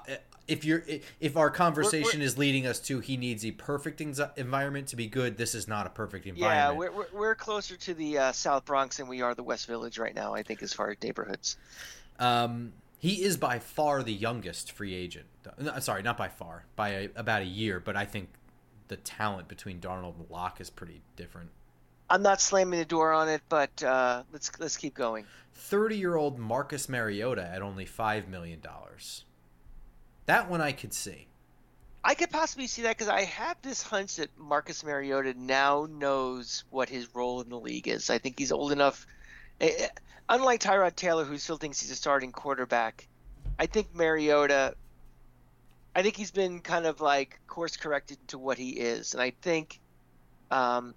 if you're if our conversation we're, we're, is leading us to he needs a perfect environment to be good, this is not a perfect environment. Yeah, we're we're closer to the uh, South Bronx than we are the West Village right now. I think as far as neighborhoods. Um, he is by far the youngest free agent. sorry, not by far, by a, about a year. But I think the talent between Darnold and Lock is pretty different. I'm not slamming the door on it, but uh, let's let's keep going. Thirty-year-old Marcus Mariota at only five million dollars. That one I could see. I could possibly see that because I have this hunch that Marcus Mariota now knows what his role in the league is. I think he's old enough. Eh, eh, unlike Tyrod Taylor, who still thinks he's a starting quarterback, I think Mariota. I think he's been kind of like course corrected to what he is, and I think um,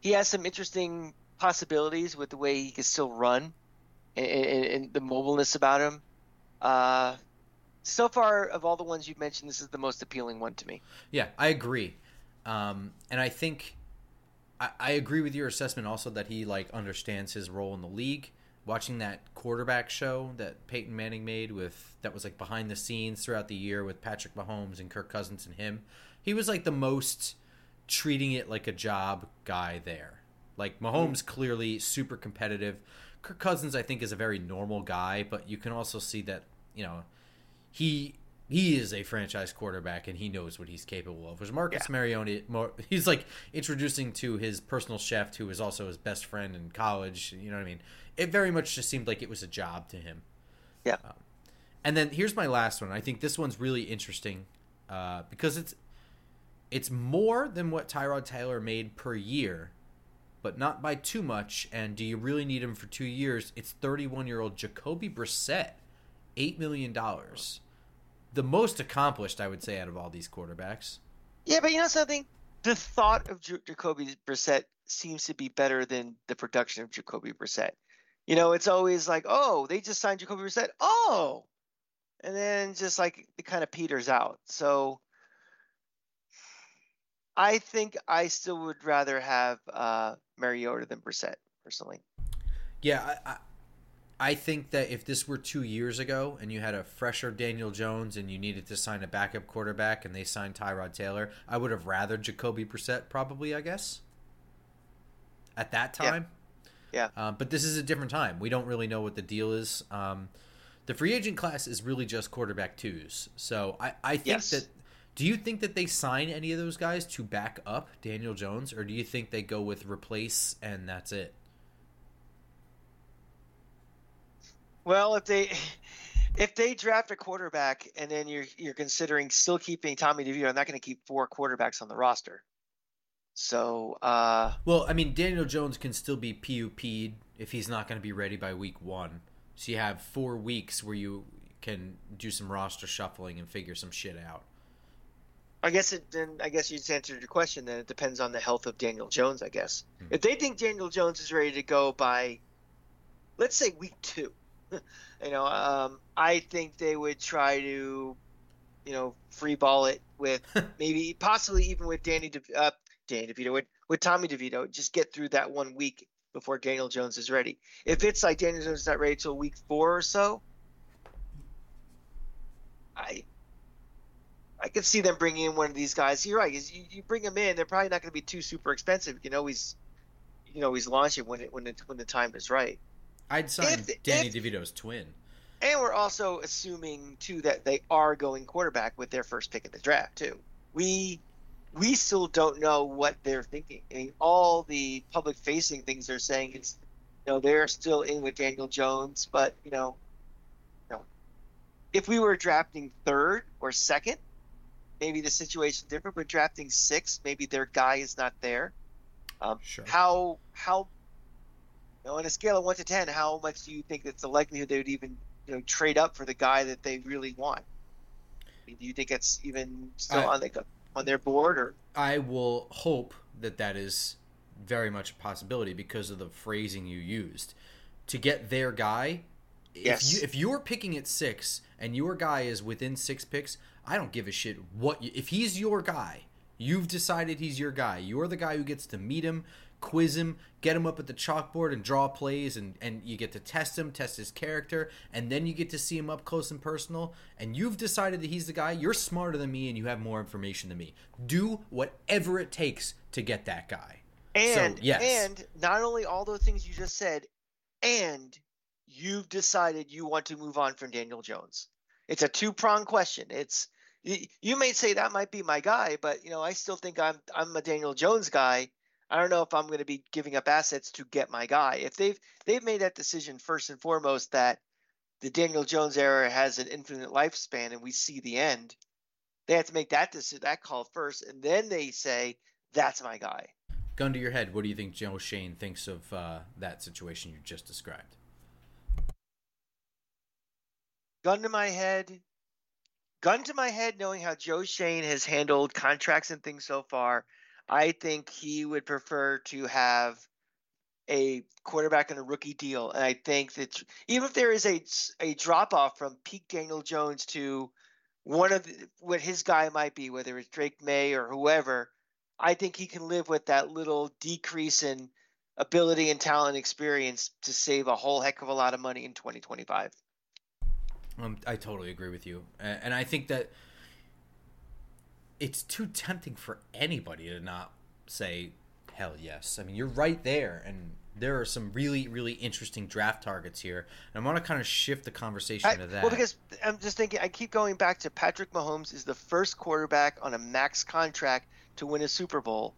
he has some interesting possibilities with the way he can still run and, and, and the mobileness about him. Uh, so far, of all the ones you've mentioned, this is the most appealing one to me. Yeah, I agree, um, and I think I, I, agree with your assessment also that he like understands his role in the league. Watching that quarterback show that Peyton Manning made with that was like behind the scenes throughout the year with Patrick Mahomes and Kirk Cousins and him, he was like the most treating it like a job guy there. Like Mahomes clearly super competitive. Kirk Cousins I think is a very normal guy, but you can also see that, you know, he he is a franchise quarterback and he knows what he's capable of. Whereas Marcus yeah. Mariota, [laughs] he's like introducing to his personal chef, who is also his best friend in college. You know what I mean? It very much just seemed like it was a job to him. Yeah. Um, and then here's my last one. I think this one's really interesting uh, because it's it's more than what Tyrod Taylor made per year, but not by too much. And do you really need him for two years? It's 31 year old Jacoby Brissett, $8 million. The most accomplished, I would say, out of all these quarterbacks. Yeah, but you know something? The thought of J- Jacoby Brissett seems to be better than the production of Jacoby Brissett. You know, it's always like, oh, they just signed Jacoby Brissett. Oh, and then just like it kind of peters out. So I think I still would rather have uh, Mariota than Brissett personally. Yeah, I, I think that if this were two years ago and you had a fresher Daniel Jones and you needed to sign a backup quarterback and they signed Tyrod Taylor, I would have rather Jacoby Brissett probably. I guess at that time. Yeah. yeah. Uh, but this is a different time. We don't really know what the deal is. Um, the free agent class is really just quarterback twos. So I, I think yes. that do you think that they sign any of those guys to back up Daniel Jones, or do you think they go with replace and that's it? Well, if they [laughs] if they draft a quarterback and then you're you're considering still keeping Tommy DeVito, I'm not going to keep four quarterbacks on the roster. So, uh, well, I mean, Daniel Jones can still be PUP'd if he's not going to be ready by week one. So you have four weeks where you can do some roster shuffling and figure some shit out. I guess it. Then I guess you just answered your question. Then it depends on the health of Daniel Jones. I guess mm-hmm. if they think Daniel Jones is ready to go by, let's say week two, [laughs] you know, um, I think they would try to, you know, free ball it with [laughs] maybe possibly even with Danny De, uh, Danny DeVito with with Tommy DeVito. Just get through that one week before Daniel Jones is ready. If it's like Daniel Jones is not ready till week four or so, I I could see them bringing in one of these guys. You're right. You, you bring them in, they're probably not going to be too super expensive. You know, he's, you know, he's launching when it when it, when the time is right. I'd sign if, Danny if, DeVito's twin. And we're also assuming too that they are going quarterback with their first pick in the draft too. We we still don't know what they're thinking. I mean, all the public facing things they're saying is, you know, they're still in with Daniel Jones, but you know, you know, if we were drafting third or second, maybe the situation different. But drafting six, maybe their guy is not there. Um, Sure. How how know, on a scale of one to ten, how much do you think that's the likelihood they would even you know trade up for the guy that they really want? I mean, do you think it's even still I- on the on their board or? I will hope that that is very much a possibility because of the phrasing you used. To get their guy, Yes. if, you, if you're picking at six and your guy is within six picks, I don't give a shit what. You, if he's your guy, you've decided he's your guy. You're the guy who gets to meet him, quiz him, get him up at the chalkboard and draw plays, and, and you get to test him, test his character, and then you get to see him up close and personal. And you've decided that he's the guy. You're smarter than me, and you have more information than me. Do whatever it takes to get that guy. And yes. and not only all those things you just said, and you've decided you want to move on from Daniel Jones. It's a two pronged question. It's you, you may say that might be my guy, but you know I still think I'm I'm a Daniel Jones guy. I don't know if I'm going to be giving up assets to get my guy. If they've they've made that decision first and foremost that the Daniel Jones era has an infinite lifespan and we see the end, they have to make that decision, that call first, and then they say that's my guy. Gun to your head, what do you think Joe Schoen thinks of uh, that situation you just described? gun to my head gun to my head knowing how joe schoen has handled contracts and things so far i think he would prefer to have a quarterback on a rookie deal. And i think that even if there is a, a drop off from peak daniel jones to one of the, what his guy might be whether it's drake maye or whoever i think he can live with that little decrease in ability and talent experience to save a whole heck of a lot of money in 2025 Um, I totally agree with you, and I think that it's too tempting for anybody to not say hell yes. I mean, you're right there, and there are some really, really interesting draft targets here, and I want to kind of shift the conversation I- to that. Well, because I'm just thinking, I keep going back to Patrick Mahomes is the first quarterback on a max contract to win a Super Bowl,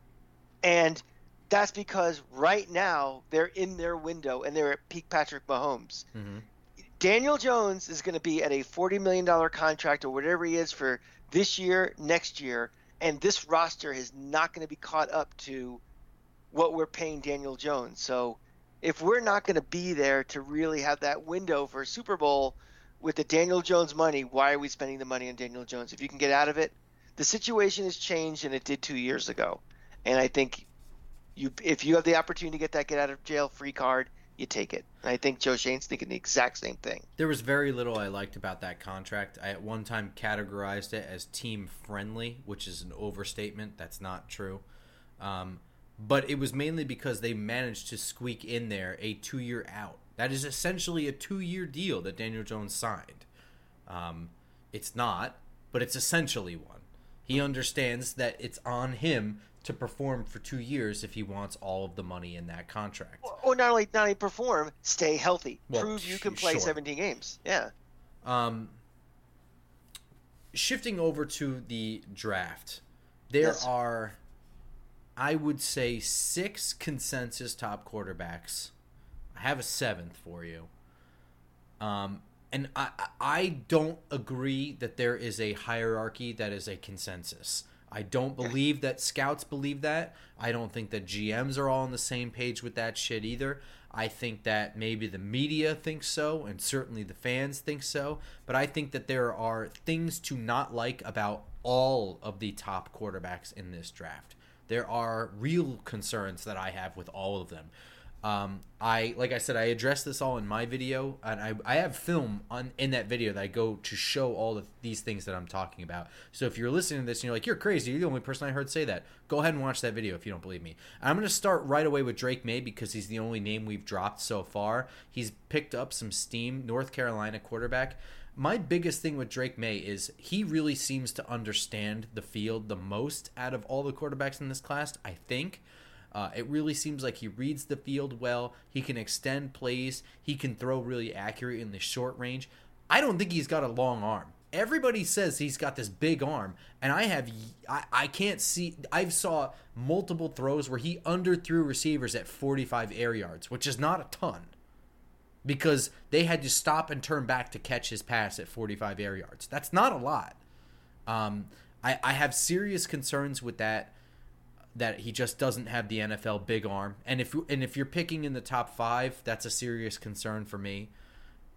and that's because right now they're in their window and they're at peak Patrick Mahomes. Mhm. Daniel Jones is going to be at a $40 million contract or whatever he is for this year, next year, and this roster is not going to be caught up to what we're paying Daniel Jones. So if we're not going to be there to really have that window for a Super Bowl with the Daniel Jones money, why are we spending the money on Daniel Jones? If you can get out of it, the situation has changed and it did two years ago. And I think you, if you have the opportunity to get that get out of jail free card, you take it. And I think Joe Schoen's thinking the exact same thing. There was very little I liked about that contract. I at one time categorized it as team friendly, which is an overstatement. That's not true. Um, but it was mainly because they managed to squeak in there a two year out. That is essentially a two year deal that Daniel Jones signed. Um, it's not, but it's essentially one. He understands that it's on him to perform for two years if he wants all of the money in that contract. Or not only not only perform, stay healthy, Well, prove you can play sure. 17 games. Yeah. Um, shifting over to the draft, there Yes. are, I would say, six consensus top quarterbacks. I have a seventh for you. Um, and I, I- I don't agree that there is a hierarchy that is a consensus. I don't believe that scouts believe that. I don't think that GMs are all on the same page with that shit either. I think that maybe the media thinks so, and certainly the fans think so. But I think that there are things to not like about all of the top quarterbacks in this draft. There are real concerns that I have with all of them. Um, I like I said, I addressed this all in my video, and I, I have film on in that video that I go to show all of these things that I'm talking about. So if you're listening to this and you're like, "You're crazy," you're the only person I heard say that. Go ahead and watch that video if you don't believe me. I'm to start right away with Drake Maye because he's the only name we've dropped so far. He's picked up some steam. North Carolina quarterback. My biggest thing with Drake Maye is he really seems to understand the field the most out of all the quarterbacks in this class. I think. Uh, it really seems like he reads the field well. He can extend plays. He can throw really accurate in the short range. I don't think he's got a long arm. Everybody says he's got this big arm, and I have I, I can't see. I've saw multiple throws where he underthrew receivers at 45 air yards, which is not a ton, because they had to stop and turn back to catch his pass at 45 air yards. That's not a lot. Um, I, I have serious concerns with that. That he just doesn't have the NFL big arm, and if and if you're picking in the top five, that's a serious concern for me.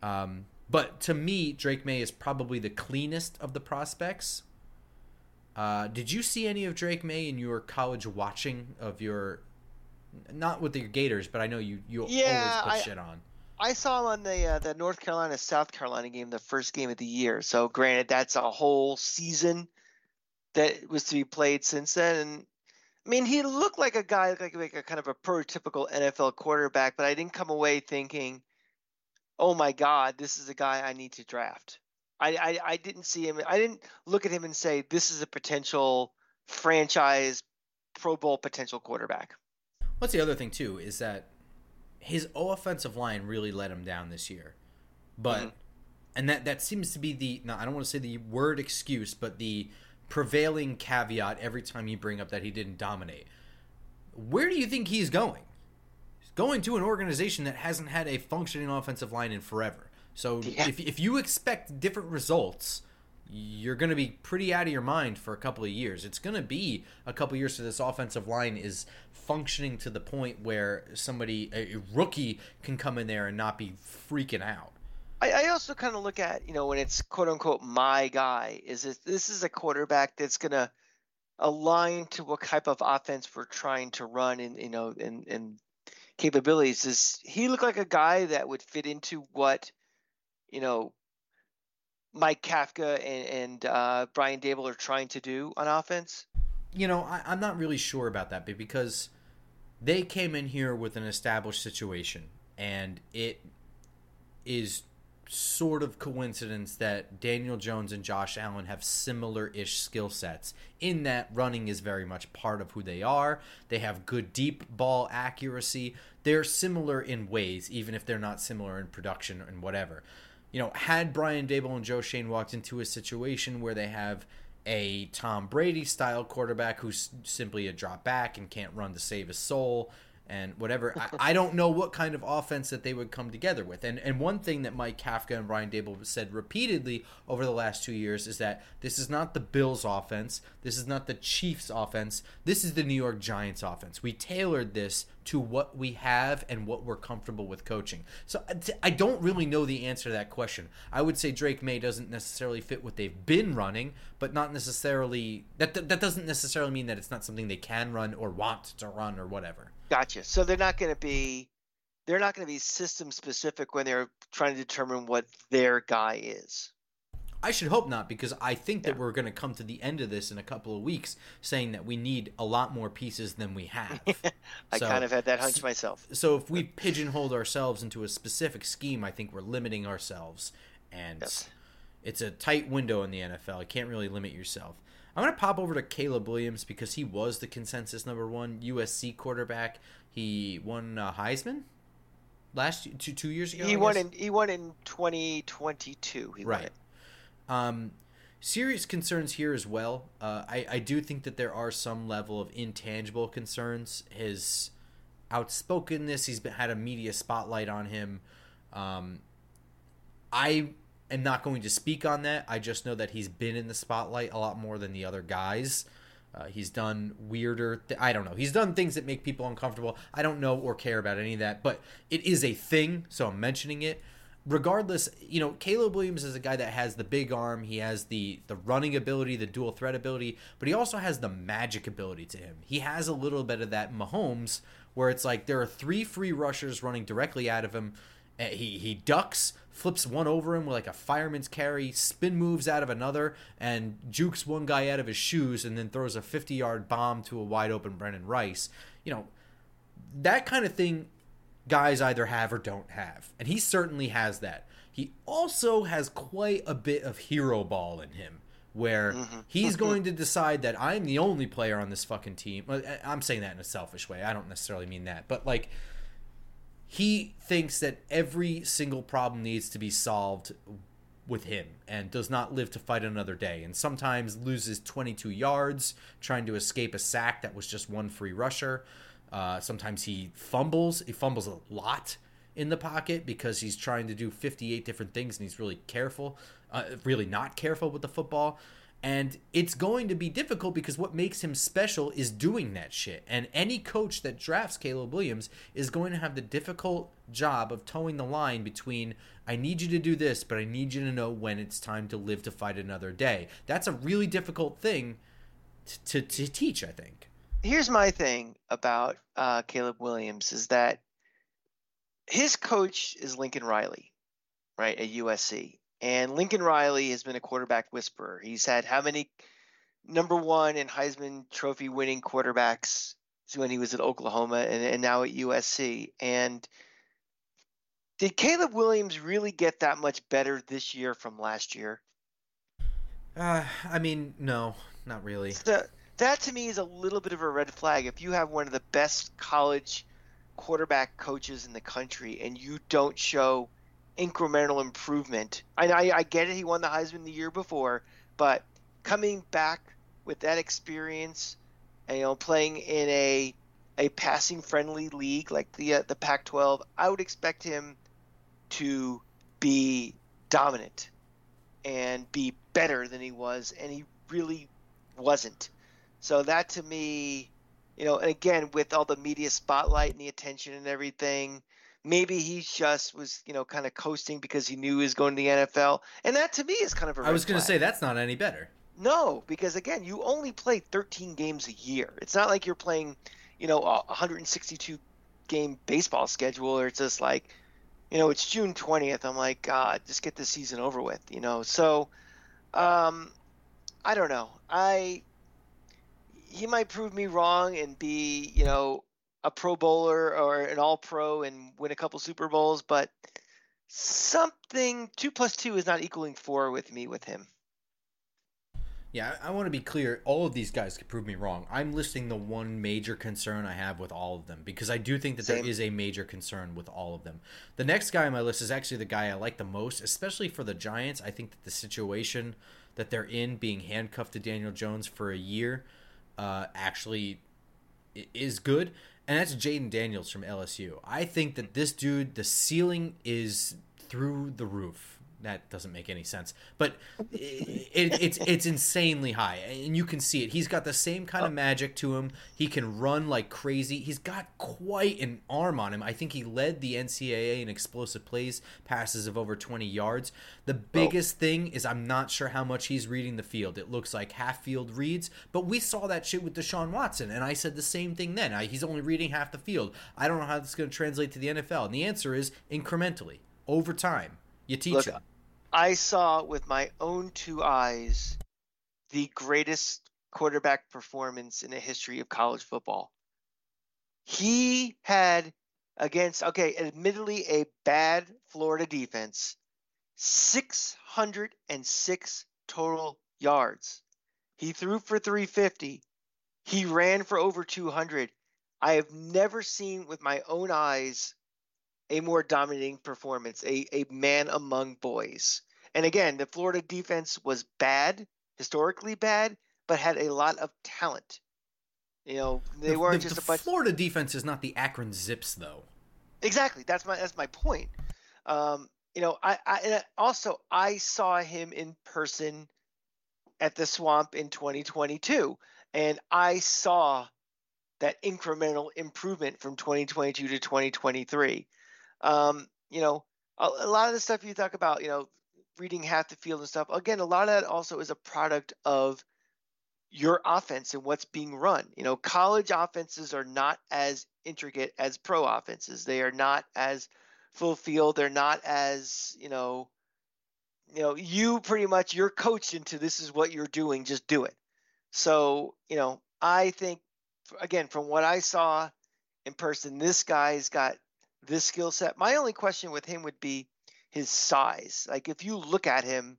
Um, but to me, Drake Maye is probably the cleanest of the prospects. Uh, did you see any of Drake Maye in your college watching of your, not with the Gators, but I know you you Yeah, always put I- shit on. I saw him on the uh, the North Carolina South Carolina game, the first game of the year. So granted, that's a whole season that was to be played since then. And I mean, he looked like a guy, like like a kind of a prototypical NFL quarterback. But I didn't come away thinking, "Oh my God, this is a guy I need to draft." I I, I didn't see him. I didn't look at him and say, "This is a potential franchise Pro Bowl potential quarterback." What's the other thing too is that his offensive line really let him down this year, but Mhm. and that that seems to be the no, I don't want to say the word excuse, but the prevailing caveat every time you bring up that he didn't dominate. Where do you think he's going? He's going to an organization that hasn't had a functioning offensive line in forever. So Yeah. if if you expect different results, you're going to be pretty out of your mind for a couple of years. It's going to be a couple of years so this offensive line is functioning to the point where somebody a rookie can come in there and not be freaking out. I, I also kind of look at you know when it's quote unquote my guy is this this is a quarterback that's gonna align to what type of offense we're trying to run and you know and and capabilities. Does he look like a guy that would fit into what you know Mike Kafka and, and uh, Brian Daboll are trying to do on offense? You know, I, I'm not really sure about that, because they came in here with an established situation, and it is sort of coincidence that Daniel Jones and Josh Allen have similar-ish skill sets in that running is very much part of who they are. They have good deep ball accuracy. They're similar in ways, even if they're not similar in production and whatever. You know, had Brian Daboll and Joe Schoen walked into a situation where they have a Tom Brady style quarterback who's simply a drop back and can't run to save his soul and whatever. I, [laughs] I don't know what kind of offense that they would come together with. And and one thing that Mike Kafka and Brian Daboll said repeatedly over the last two years is that this is not the Bills offense. This is not the Chiefs offense. This is the New York Giants offense. We tailored this to what we have and what we're comfortable with coaching. So I don't really know the answer to that question. I would say Drake Maye doesn't necessarily fit what they've been running, but not necessarily that that that doesn't necessarily mean that it's not something they can run or want to run or whatever. Gotcha. So they're not going to be they're not going to be system specific when they're trying to determine what their guy is. I should hope not, because I think that Yeah. we're going to come to the end of this in a couple of weeks, saying that we need a lot more pieces than we have. [laughs] I So- kind of had that hunch myself. so if we pigeonholed ourselves into a specific scheme, I think we're limiting ourselves, and Yes. it's a tight window in the NFL. You can't really limit yourself. I'm going to pop over to Caleb Williams because he was the consensus number one USC quarterback. He won uh, Heisman last two two years ago. He I won guess? in he won in 2022. He won Right. Um, serious concerns here as well. Uh, I, I do think that there are some level of intangible concerns. His outspokenness, he's been, had a media spotlight on him. Um, I am not going to speak on that. I just know that he's been in the spotlight a lot more than the other guys. Uh, he's done weirder. Th- I don't know. He's done things that make people uncomfortable. I don't know or care about any of that, but it is a thing, so I'm mentioning it. Regardless, you know, Caleb Williams is a guy that has the big arm. He has the the running ability, the dual threat ability, but he also has the magic ability to him. He has a little bit of that Mahomes, where it's like there are three free rushers running directly out of him. Uh, He he ducks, flips one over him with like a fireman's carry, spin moves out of another, and jukes one guy out of his shoes, and then throws a 50 yard bomb to a wide open Brenden Rice. You know, that kind of thing guys either have or don't have. And he certainly has that. He also has quite a bit of hero ball in him where mm-hmm. he's mm-hmm. going to decide that I'm the only player on this fucking team. Eh, I'm saying that in a selfish way. I don't necessarily mean that. But like he thinks that every single problem needs to be solved with him and does not live to fight another day. And sometimes loses 22 yards trying to escape a sack that was just one free rusher. Uh, sometimes he fumbles. He fumbles a lot in the pocket because he's trying to do 58 different things and he's really careful uh, really not careful with the football And it's going to be difficult because what makes him special is doing that shit. And any coach that drafts Caleb Williams is going to have the difficult job of toeing the line between I need you to do this, but I need you to know when it's time to live to fight another day. That's a really difficult thing to, to, to teach, I think. Here's my thing about uh, Caleb Williams is that his coach is Lincoln Riley, right, at USC. And Lincoln Riley has been a quarterback whisperer. He's had how many number one and Heisman Trophy winning quarterbacks when he was at Oklahoma and, and now at USC. And did Caleb Williams really get that much better this year from last year? Uh, I mean, no, not really. So, that to me is a little bit of a red flag. If you have one of the best college quarterback coaches in the country and you don't show incremental improvement. I, I, I get it. He won the Heisman the year before, but coming back with that experience, and, you know, playing in a a passing friendly league like the uh, the Pac-12, I would expect him to be dominant and be better than he was, and he really wasn't. So that to me, you know, and again with all the media spotlight and the attention and everything, maybe he just was, you know, kind of coasting because he knew he was going to the NFL, and that to me is kind of a. I was going to say that's not any better. No, because again, you only play 13 games a year. It's not like you're playing, you know, a 162 game baseball schedule, or it's just like, you know, it's June 20th. I'm like, God, just get the season over with, you know. So, um, I don't know. I he might prove me wrong and be, you know, a Pro Bowler or an All Pro and win a couple Super Bowls, but something two plus two is not equaling four with me with him. Yeah, I, I want to be clear. All of these guys could prove me wrong. I'm listing the one major concern I have with all of them because I do think that Same. there is a major concern with all of them. The next guy on my list is actually the guy I like the most, especially for the Giants. I think that the situation that they're in, being handcuffed to Daniel Jones for a year, uh, actually is good and that's Jayden Daniels from LSU. I think that this dude, the ceiling is through the roof that doesn't make any sense. But it, it, it's it's insanely high and you can see it. He's got the same kind of oh. magic to him. He can run like crazy. He's got quite an arm on him. I think he led the ncaa in explosive plays passes of over 20 yards. The oh. biggest thing is i'm not sure how much he's reading the field. It looks like half field reads but we saw that shit with deshaun watson and i said the same thing then. I, he's only reading half the field. I don't know how this is going to translate to the nfl and the answer is incrementally over time you teach Look. I saw with my own two eyes the greatest quarterback performance in the history of college football. He had against okay, admittedly a bad Florida defense, 606 total yards. He threw for 350. He ran for over 200. I have never seen with my own eyes a more dominating performance, a, a man among boys. And again, the Florida defense was bad, historically bad, but had a lot of talent. You know, they the, weren't the, just the a bunch. Florida defense is not the Akron Zips, though. Exactly. That's my that's my point. Um, you know, I, I also I saw him in person at the Swamp in 2022, and I saw that incremental improvement from 2022 to 2023 um, you know, a, a lot of the stuff you talk about, you know, reading half the field and stuff. Again, a lot of that also is a product of your offense and what's being run. You know, college offenses are not as intricate as pro offenses. They are not as full field. They're not as, you know, you know, you pretty much you're coached into this is what you're doing, just do it. So, you know, I think again, from what I saw in person, this guy's got this skill set. My only question with him would be his size. Like if you look at him,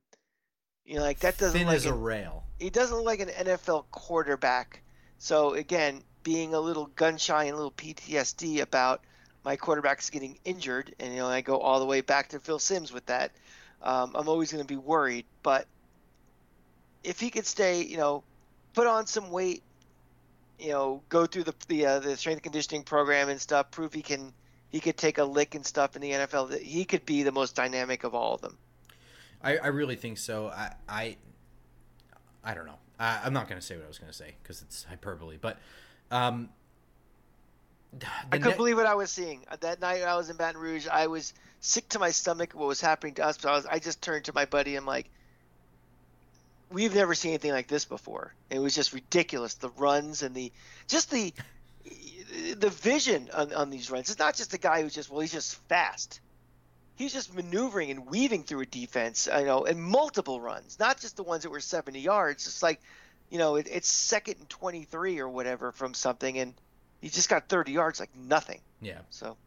you know, like that doesn't thin like as an, a rail. He doesn't look like an NFL quarterback. So again, being a little gun shy and a little PTSD about my quarterbacks getting injured, and you know, I go all the way back to Phil Simms with that. Um, I'm always going to be worried, but if he could stay, you know, put on some weight, you know, go through the the, uh, the strength conditioning program and stuff, prove he can he could take a lick and stuff in the NFL. He could be the most dynamic of all of them. I, I really think so. I, I I don't know. I, I'm not going to say what I was going to say because it's hyperbole, but um, I couldn't believe what I was seeing Uh, that night. I was in Baton Rouge. I was sick to my stomach. What was happening to us? But I was. I just turned to my buddy. I'm like, we've never seen anything like this before. It was just ridiculous. The runs and the just the the vision on, on these runs. It's not just a guy who's just well, he's just fast. He's just maneuvering and weaving through a defense, you know, in multiple runs, not just the ones that were 70 yards. It's like, you know, it, it's second and 23 or whatever from something, and he just got 30 yards like nothing. Yeah. So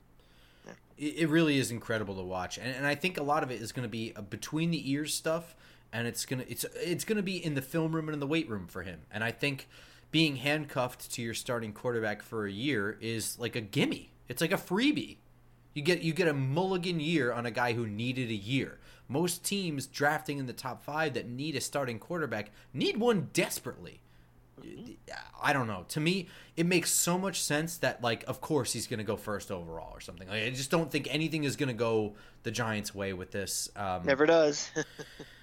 It, it really is incredible to watch, and, and I think a lot of it is going to be between the ears stuff, and it's gonna it's it's gonna be in the film room and in the weight room for him. And I think being handcuffed to your starting quarterback for a year is like a gimme. It's like a freebie. You get you get a mulligan year on a guy who needed a year. Most teams drafting in the top five that need a starting quarterback need one desperately. I don't know. To me, it makes so much sense that like, of course, he's going to go first overall or something. Like, I just don't think anything is going to go the Giants' way with this. Um, never does. [laughs]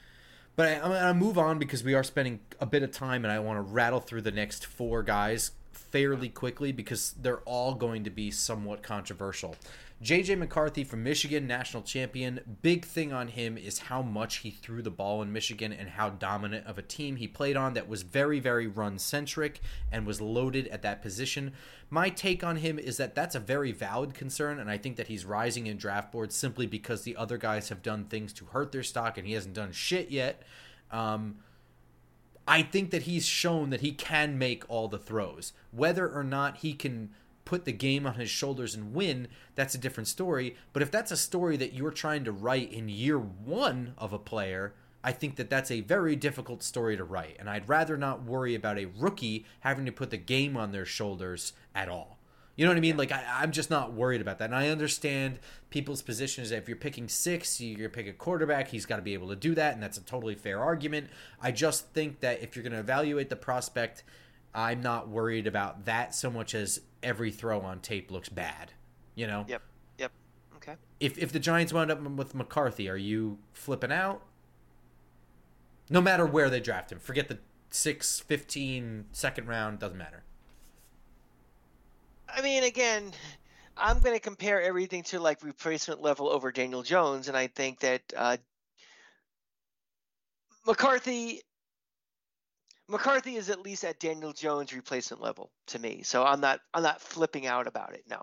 but I, I'm going to move on because we are spending a bit of time, and I want to rattle through the next four guys fairly quickly because they're all going to be somewhat controversial. JJ McCarthy from Michigan, national champion. Big thing on him is how much he threw the ball in Michigan and how dominant of a team he played on that was very, very run centric and was loaded at that position. My take on him is that that's a very valid concern, and I think that he's rising in draft boards simply because the other guys have done things to hurt their stock and he hasn't done shit yet. Um, I think that he's shown that he can make all the throws. Whether or not he can put the game on his shoulders and win, that's a different story. But if that's a story that you're trying to write in year one of a player, I think that that's a very difficult story to write. And I'd rather not worry about a rookie having to put the game on their shoulders at all. You know what I mean? Like, I, am just not worried about that. And I understand people's position is that if you're picking six, you're pick a quarterback. He's got to be able to do that. And that's a totally fair argument. I just think that if you're going to evaluate the prospect, I'm not worried about that so much as every throw on tape looks bad. You know? Yep. Yep. Okay. If if the Giants wound up with McCarthy, are you flipping out? No matter where they draft him, forget the 6, 15, second round, doesn't matter. I mean, again, I'm going to compare everything to like replacement level over Daniel Jones, and I think that uh, McCarthy McCarthy is at least at Daniel Jones replacement level to me. So I'm not I'm not flipping out about it. No.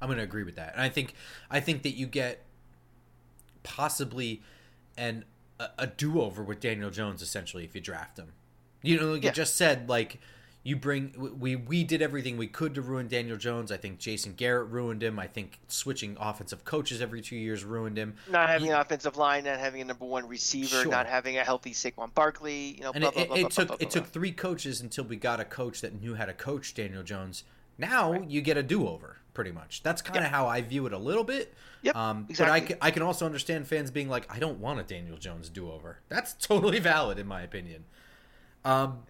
I'm going to agree with that. And I think I think that you get possibly an a, a do-over with Daniel Jones essentially if you draft him. You know, like yeah. you just said like you bring we we did everything we could to ruin Daniel Jones. I think Jason Garrett ruined him. I think switching offensive coaches every two years ruined him. Not having an offensive line, not having a number one receiver, sure. not having a healthy Saquon Barkley. You know, and blah, it, blah, blah, it took it took three coaches until we got a coach that knew how to coach Daniel Jones. Now right. you get a do over, pretty much. That's kind of yep. how I view it a little bit. Yep, um, exactly. But I can, I can also understand fans being like, I don't want a Daniel Jones do over. That's totally [laughs] valid in my opinion. Um,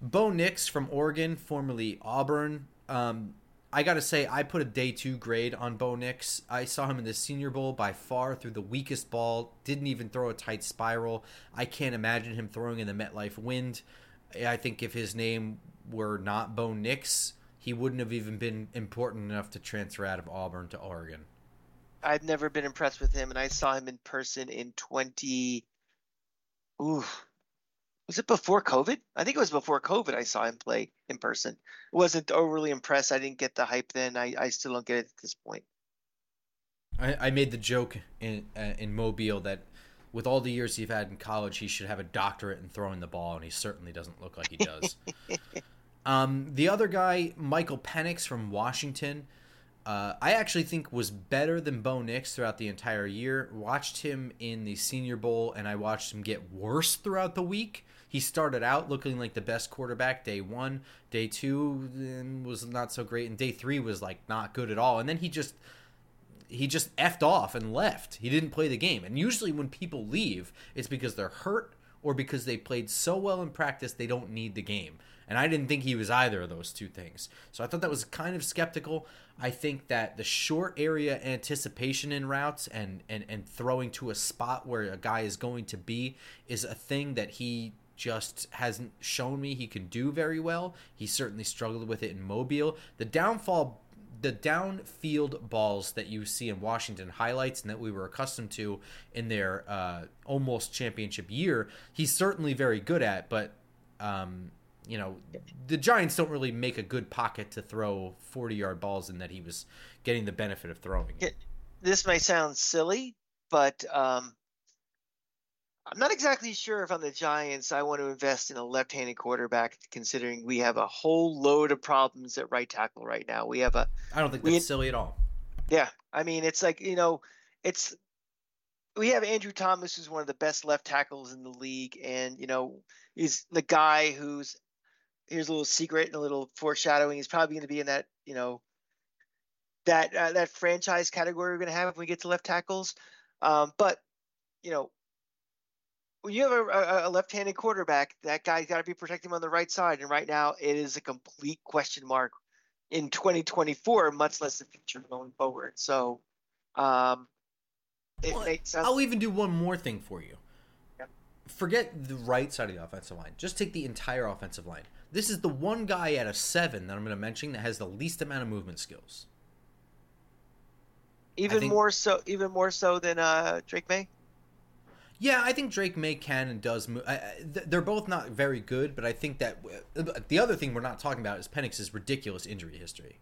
Bo Nix from Oregon, formerly Auburn. Um, I got to say, I put a day two grade on Bo Nix. I saw him in the Senior Bowl by far through the weakest ball, didn't even throw a tight spiral. I can't imagine him throwing in the MetLife wind. I think if his name were not Bo Nix, he wouldn't have even been important enough to transfer out of Auburn to Oregon. I've never been impressed with him, and I saw him in person in 20. Ooh, was it before COVID? I think it was before COVID. I saw him play in person. I wasn't overly impressed. I didn't get the hype then. I, I still don't get it at this point. I, I made the joke in uh, in Mobile that with all the years he's had in college, he should have a doctorate in throwing the ball, and he certainly doesn't look like he does. [laughs] um, the other guy, Michael Penix from Washington. Uh, I actually think was better than Bo Nix throughout the entire year. Watched him in the Senior Bowl, and I watched him get worse throughout the week. He started out looking like the best quarterback day one, day two was not so great, and day three was like not good at all. And then he just he just effed off and left. He didn't play the game. And usually when people leave, it's because they're hurt or because they played so well in practice they don't need the game. And I didn't think he was either of those two things. So I thought that was kind of skeptical. I think that the short area anticipation in routes and, and, and throwing to a spot where a guy is going to be is a thing that he just hasn't shown me he can do very well. He certainly struggled with it in Mobile. The downfall the downfield balls that you see in Washington highlights and that we were accustomed to in their uh, almost championship year, he's certainly very good at. But um, you know, the Giants don't really make a good pocket to throw forty-yard balls in that he was getting the benefit of throwing. It. This may sound silly, but um, I'm not exactly sure if on the Giants I want to invest in a left-handed quarterback, considering we have a whole load of problems at right tackle right now. We have a. I don't think that's we, silly at all. Yeah, I mean it's like you know, it's we have Andrew Thomas, who's one of the best left tackles in the league, and you know he's the guy who's here's a little secret and a little foreshadowing. He's probably going to be in that you know that uh, that franchise category we're going to have when we get to left tackles. Um, but you know when you have a, a left-handed quarterback, that guy's got to be protecting him on the right side. And right now, it is a complete question mark in 2024, much less the future going forward. So, um, it well, makes sense. I'll even do one more thing for you. Yeah. Forget the right side of the offensive line. Just take the entire offensive line. This is the one guy out of seven that I'm going to mention that has the least amount of movement skills. Even think, more so, even more so than uh, Drake Maye. Yeah, I think Drake Maye can and does move. I, I, they're both not very good, but I think that uh, the other thing we're not talking about is Penix's ridiculous injury history.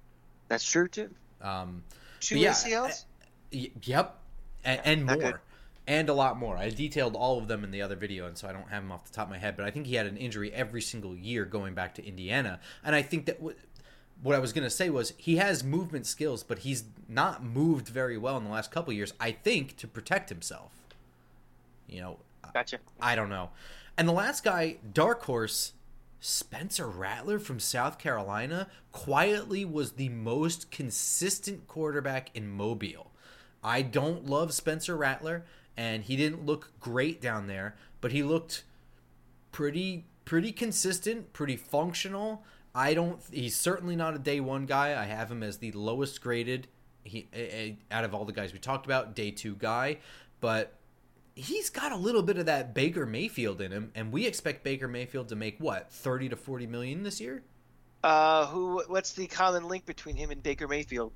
That's true too. Um, Two yeah, ACLs. yep, and, and more, good. and a lot more. I detailed all of them in the other video, and so I don't have them off the top of my head. But I think he had an injury every single year going back to Indiana, and I think that. W- what I was going to say was he has movement skills, but he's not moved very well in the last couple years. I think to protect himself. You know, gotcha. I don't know. And the last guy, dark horse, Spencer Rattler from South Carolina, quietly was the most consistent quarterback in Mobile. I don't love Spencer Rattler, and he didn't look great down there, but he looked pretty pretty consistent, pretty functional. I don't. He's certainly not a day one guy. I have him as the lowest graded. He out of all the guys we talked about, day two guy. But he's got a little bit of that Baker Mayfield in him, and we expect Baker Mayfield to make what thirty to forty million this year. Uh, who? What's the common link between him and Baker Mayfield?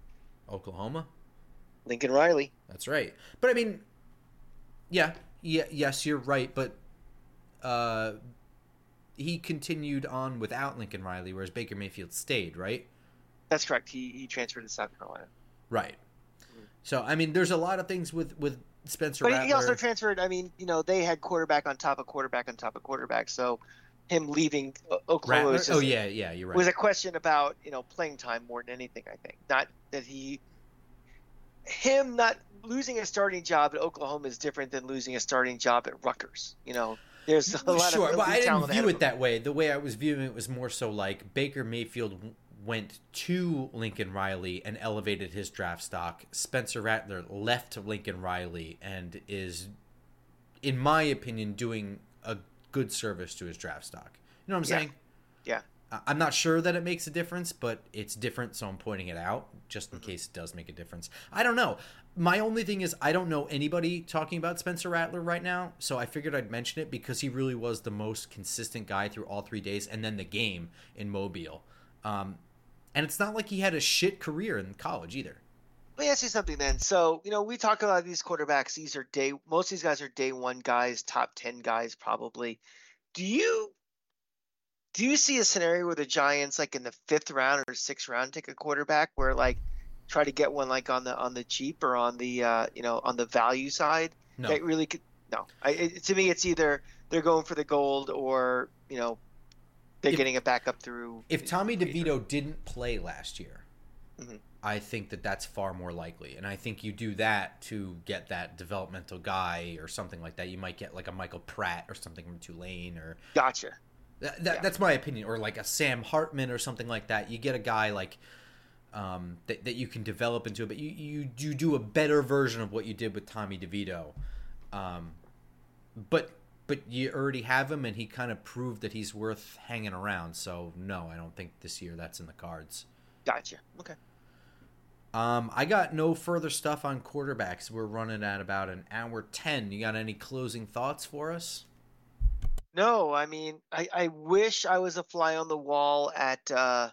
Oklahoma. Lincoln Riley. That's right. But I mean, yeah, yeah, yes, you're right. But uh, he continued on without Lincoln Riley, whereas Baker Mayfield stayed, right? That's correct. He he transferred to South Carolina. Right. Mm-hmm. So I mean, there's a lot of things with with Spencer. But Rattler. he also transferred. I mean, you know, they had quarterback on top of quarterback on top of quarterback. So him leaving Oklahoma was just, oh yeah, yeah, you're right. Was a question about you know playing time more than anything. I think not that he him not losing a starting job at Oklahoma is different than losing a starting job at Rutgers. You know, there's a lot sure, of but I didn't view it that way. The way I was viewing it was more so like Baker Mayfield went to Lincoln Riley and elevated his draft stock. Spencer Rattler left Lincoln Riley and is, in my opinion, doing a good service to his draft stock. You know what I'm yeah. saying? Yeah. I'm not sure that it makes a difference, but it's different, so I'm pointing it out just in mm-hmm. case it does make a difference. I don't know. My only thing is, I don't know anybody talking about Spencer Rattler right now, so I figured I'd mention it because he really was the most consistent guy through all three days, and then the game in Mobile. Um, and it's not like he had a shit career in college either. Let me ask you something then. So, you know, we talk about these quarterbacks. These are day, most of these guys are day one guys, top 10 guys probably. Do you, do you see a scenario where the Giants, like in the fifth round or sixth round, take a quarterback where like try to get one like on the, on the cheap or on the, uh, you know, on the value side? No. That really could, no. I, it, to me, it's either they're going for the gold or, you know, they're if, getting it back up through. If Tommy DeVito didn't play last year, mm-hmm. I think that that's far more likely, and I think you do that to get that developmental guy or something like that. You might get like a Michael Pratt or something from Tulane or. Gotcha. That, that, yeah. That's my opinion, or like a Sam Hartman or something like that. You get a guy like um, that, that you can develop into it, but you, you you do a better version of what you did with Tommy DeVito. Um, but but you already have him, and he kind of proved that he's worth hanging around. So no, I don't think this year that's in the cards. Gotcha. Okay. Um, I got no further stuff on quarterbacks. We're running at about an hour ten. You got any closing thoughts for us? No, I mean, I, I wish I was a fly on the wall at, uh,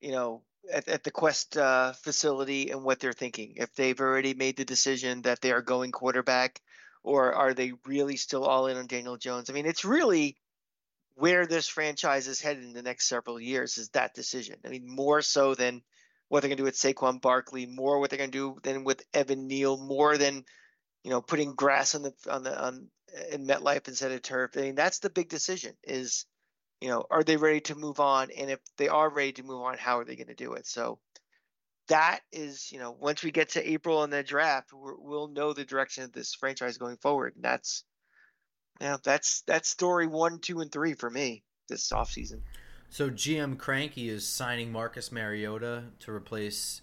you know, at, at the Quest uh, facility and what they're thinking. If they've already made the decision that they are going quarterback, or are they really still all in on Daniel Jones? I mean, it's really where this franchise is headed in the next several years is that decision. I mean, more so than what they're going to do with Saquon Barkley, more what they're going to do than with Evan Neal, more than you know putting grass on the on the on in MetLife instead of turf. I mean, that's the big decision. Is you know, are they ready to move on? And if they are ready to move on, how are they going to do it? So that is, you know, once we get to April and the draft, we will know the direction of this franchise going forward. And that's, yeah, that's that's story one, two, and three for me this offseason. So GM Cranky is signing Marcus Mariota to replace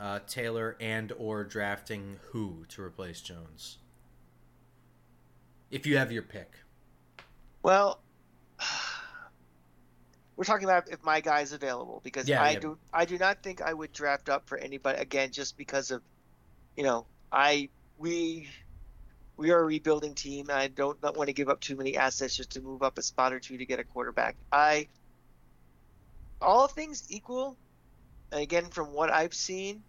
uh, Taylor and or drafting who to replace Jones? If you have your pick. Well, we're talking about if my guy's available because yeah, I yeah. do I do not think I would draft up for anybody again just because of you know I we we are a rebuilding team and I don't not want to give up too many assets just to move up a spot or two to get a quarterback. I all things equal, and again from what I've seen,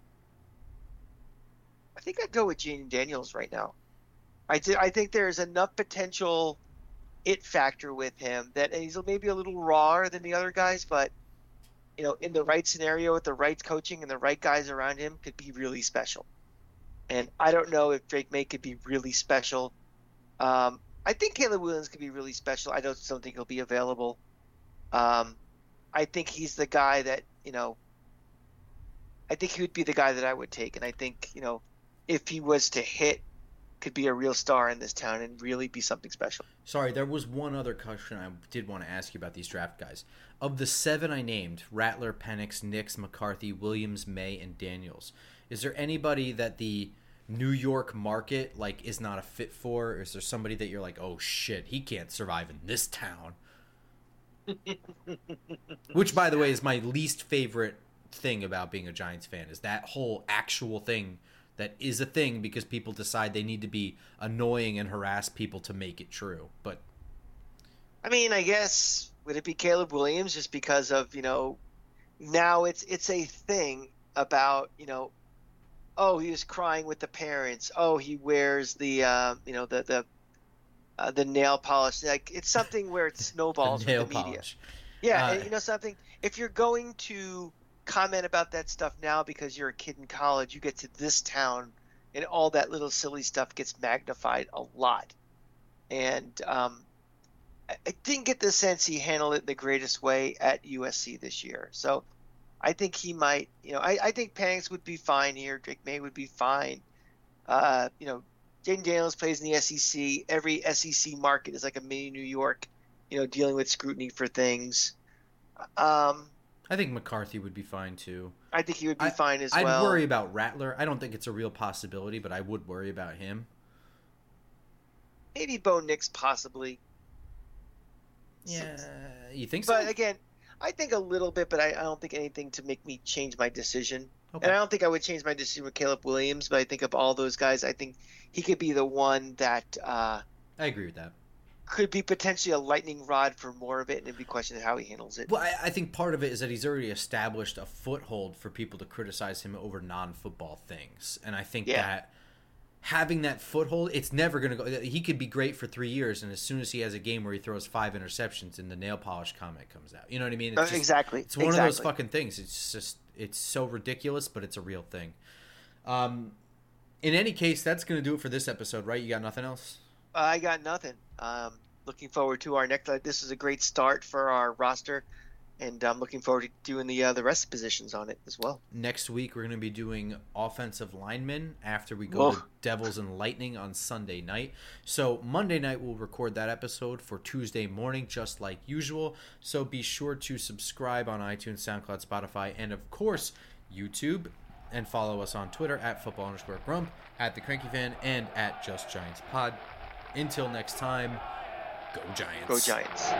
I think I'd go with Jayden Daniels right now. I, th- I think there's enough potential it factor with him that he's maybe a little rawer than the other guys, but you know, in the right scenario with the right coaching and the right guys around him, could be really special. And I don't know if Drake Maye could be really special. Um, I think Caleb Williams could be really special. I don't, don't think he'll be available. Um, I think he's the guy that you know. I think he would be the guy that I would take, and I think you know, if he was to hit could be a real star in this town and really be something special. Sorry, there was one other question I did want to ask you about these draft guys. Of the seven I named, Rattler, Penix, Nix, McCarthy, Williams, Maye, and Daniels, is there anybody that the New York market like is not a fit for? Or is there somebody that you're like, oh shit, he can't survive in this town? [laughs] Which, by the way, is my least favorite thing about being a Giants fan is that whole actual thing that is a thing because people decide they need to be annoying and harass people to make it true. But I mean, I guess would it be Caleb Williams just because of you know now it's it's a thing about you know oh he was crying with the parents oh he wears the uh, you know the the uh, the nail polish like it's something where it [laughs] snowballs the with the media. Polish. Yeah, uh, you know something. If you're going to comment about that stuff now because you're a kid in college. You get to this town, and all that little silly stuff gets magnified a lot. And um, I, didn't get the sense he handled it the greatest way at USC this year. So I think he might. You know, I, I think Penix would be fine here. Drake Maye would be fine. Uh, you know, Jayden Daniels plays in the SEC. Every SEC market is like a mini New York. You know, dealing with scrutiny for things. Um, I think McCarthy would be fine too. I think he would be I, fine as I'd well. I'd worry about Rattler. I don't think it's a real possibility, but I would worry about him. Maybe Bo Nix, possibly. Yeah, you think so? But again, I think a little bit, but I, I don't think anything to make me change my decision. Okay. And I don't think I would change my decision with Caleb Williams, but I think of all those guys, I think he could be the one that. Uh, I agree with that could be potentially a lightning rod for more of it, and it'd be questioned how he handles it. Well, I, I, think part of it is that he's already established a foothold for people to criticize him over non-football things, and I think yeah. that having that foothold, it's never going to go. He could be great for three years, and as soon as he has a game where he throws five interceptions, and the nail polish comment comes out, you know what I mean? It's uh, just, exactly. It's one exactly. of those fucking things. It's just it's so ridiculous, but it's a real thing. Um, in any case, that's going to do it for this episode, right? You got nothing else? I got nothing. Um, looking forward to our next. Uh, this is a great start for our roster, and I'm looking forward to doing the uh, the rest of positions on it as well. Next week, we're going to be doing offensive linemen after we go Whoa. to Devils and Lightning on Sunday night. So Monday night, we'll record that episode for Tuesday morning, just like usual. So be sure to subscribe on iTunes, SoundCloud, Spotify, and of course YouTube. And follow us on Twitter at football underscore grump, at the cranky fan, and at just giants pod. Until next time, go Giants. Go Giants.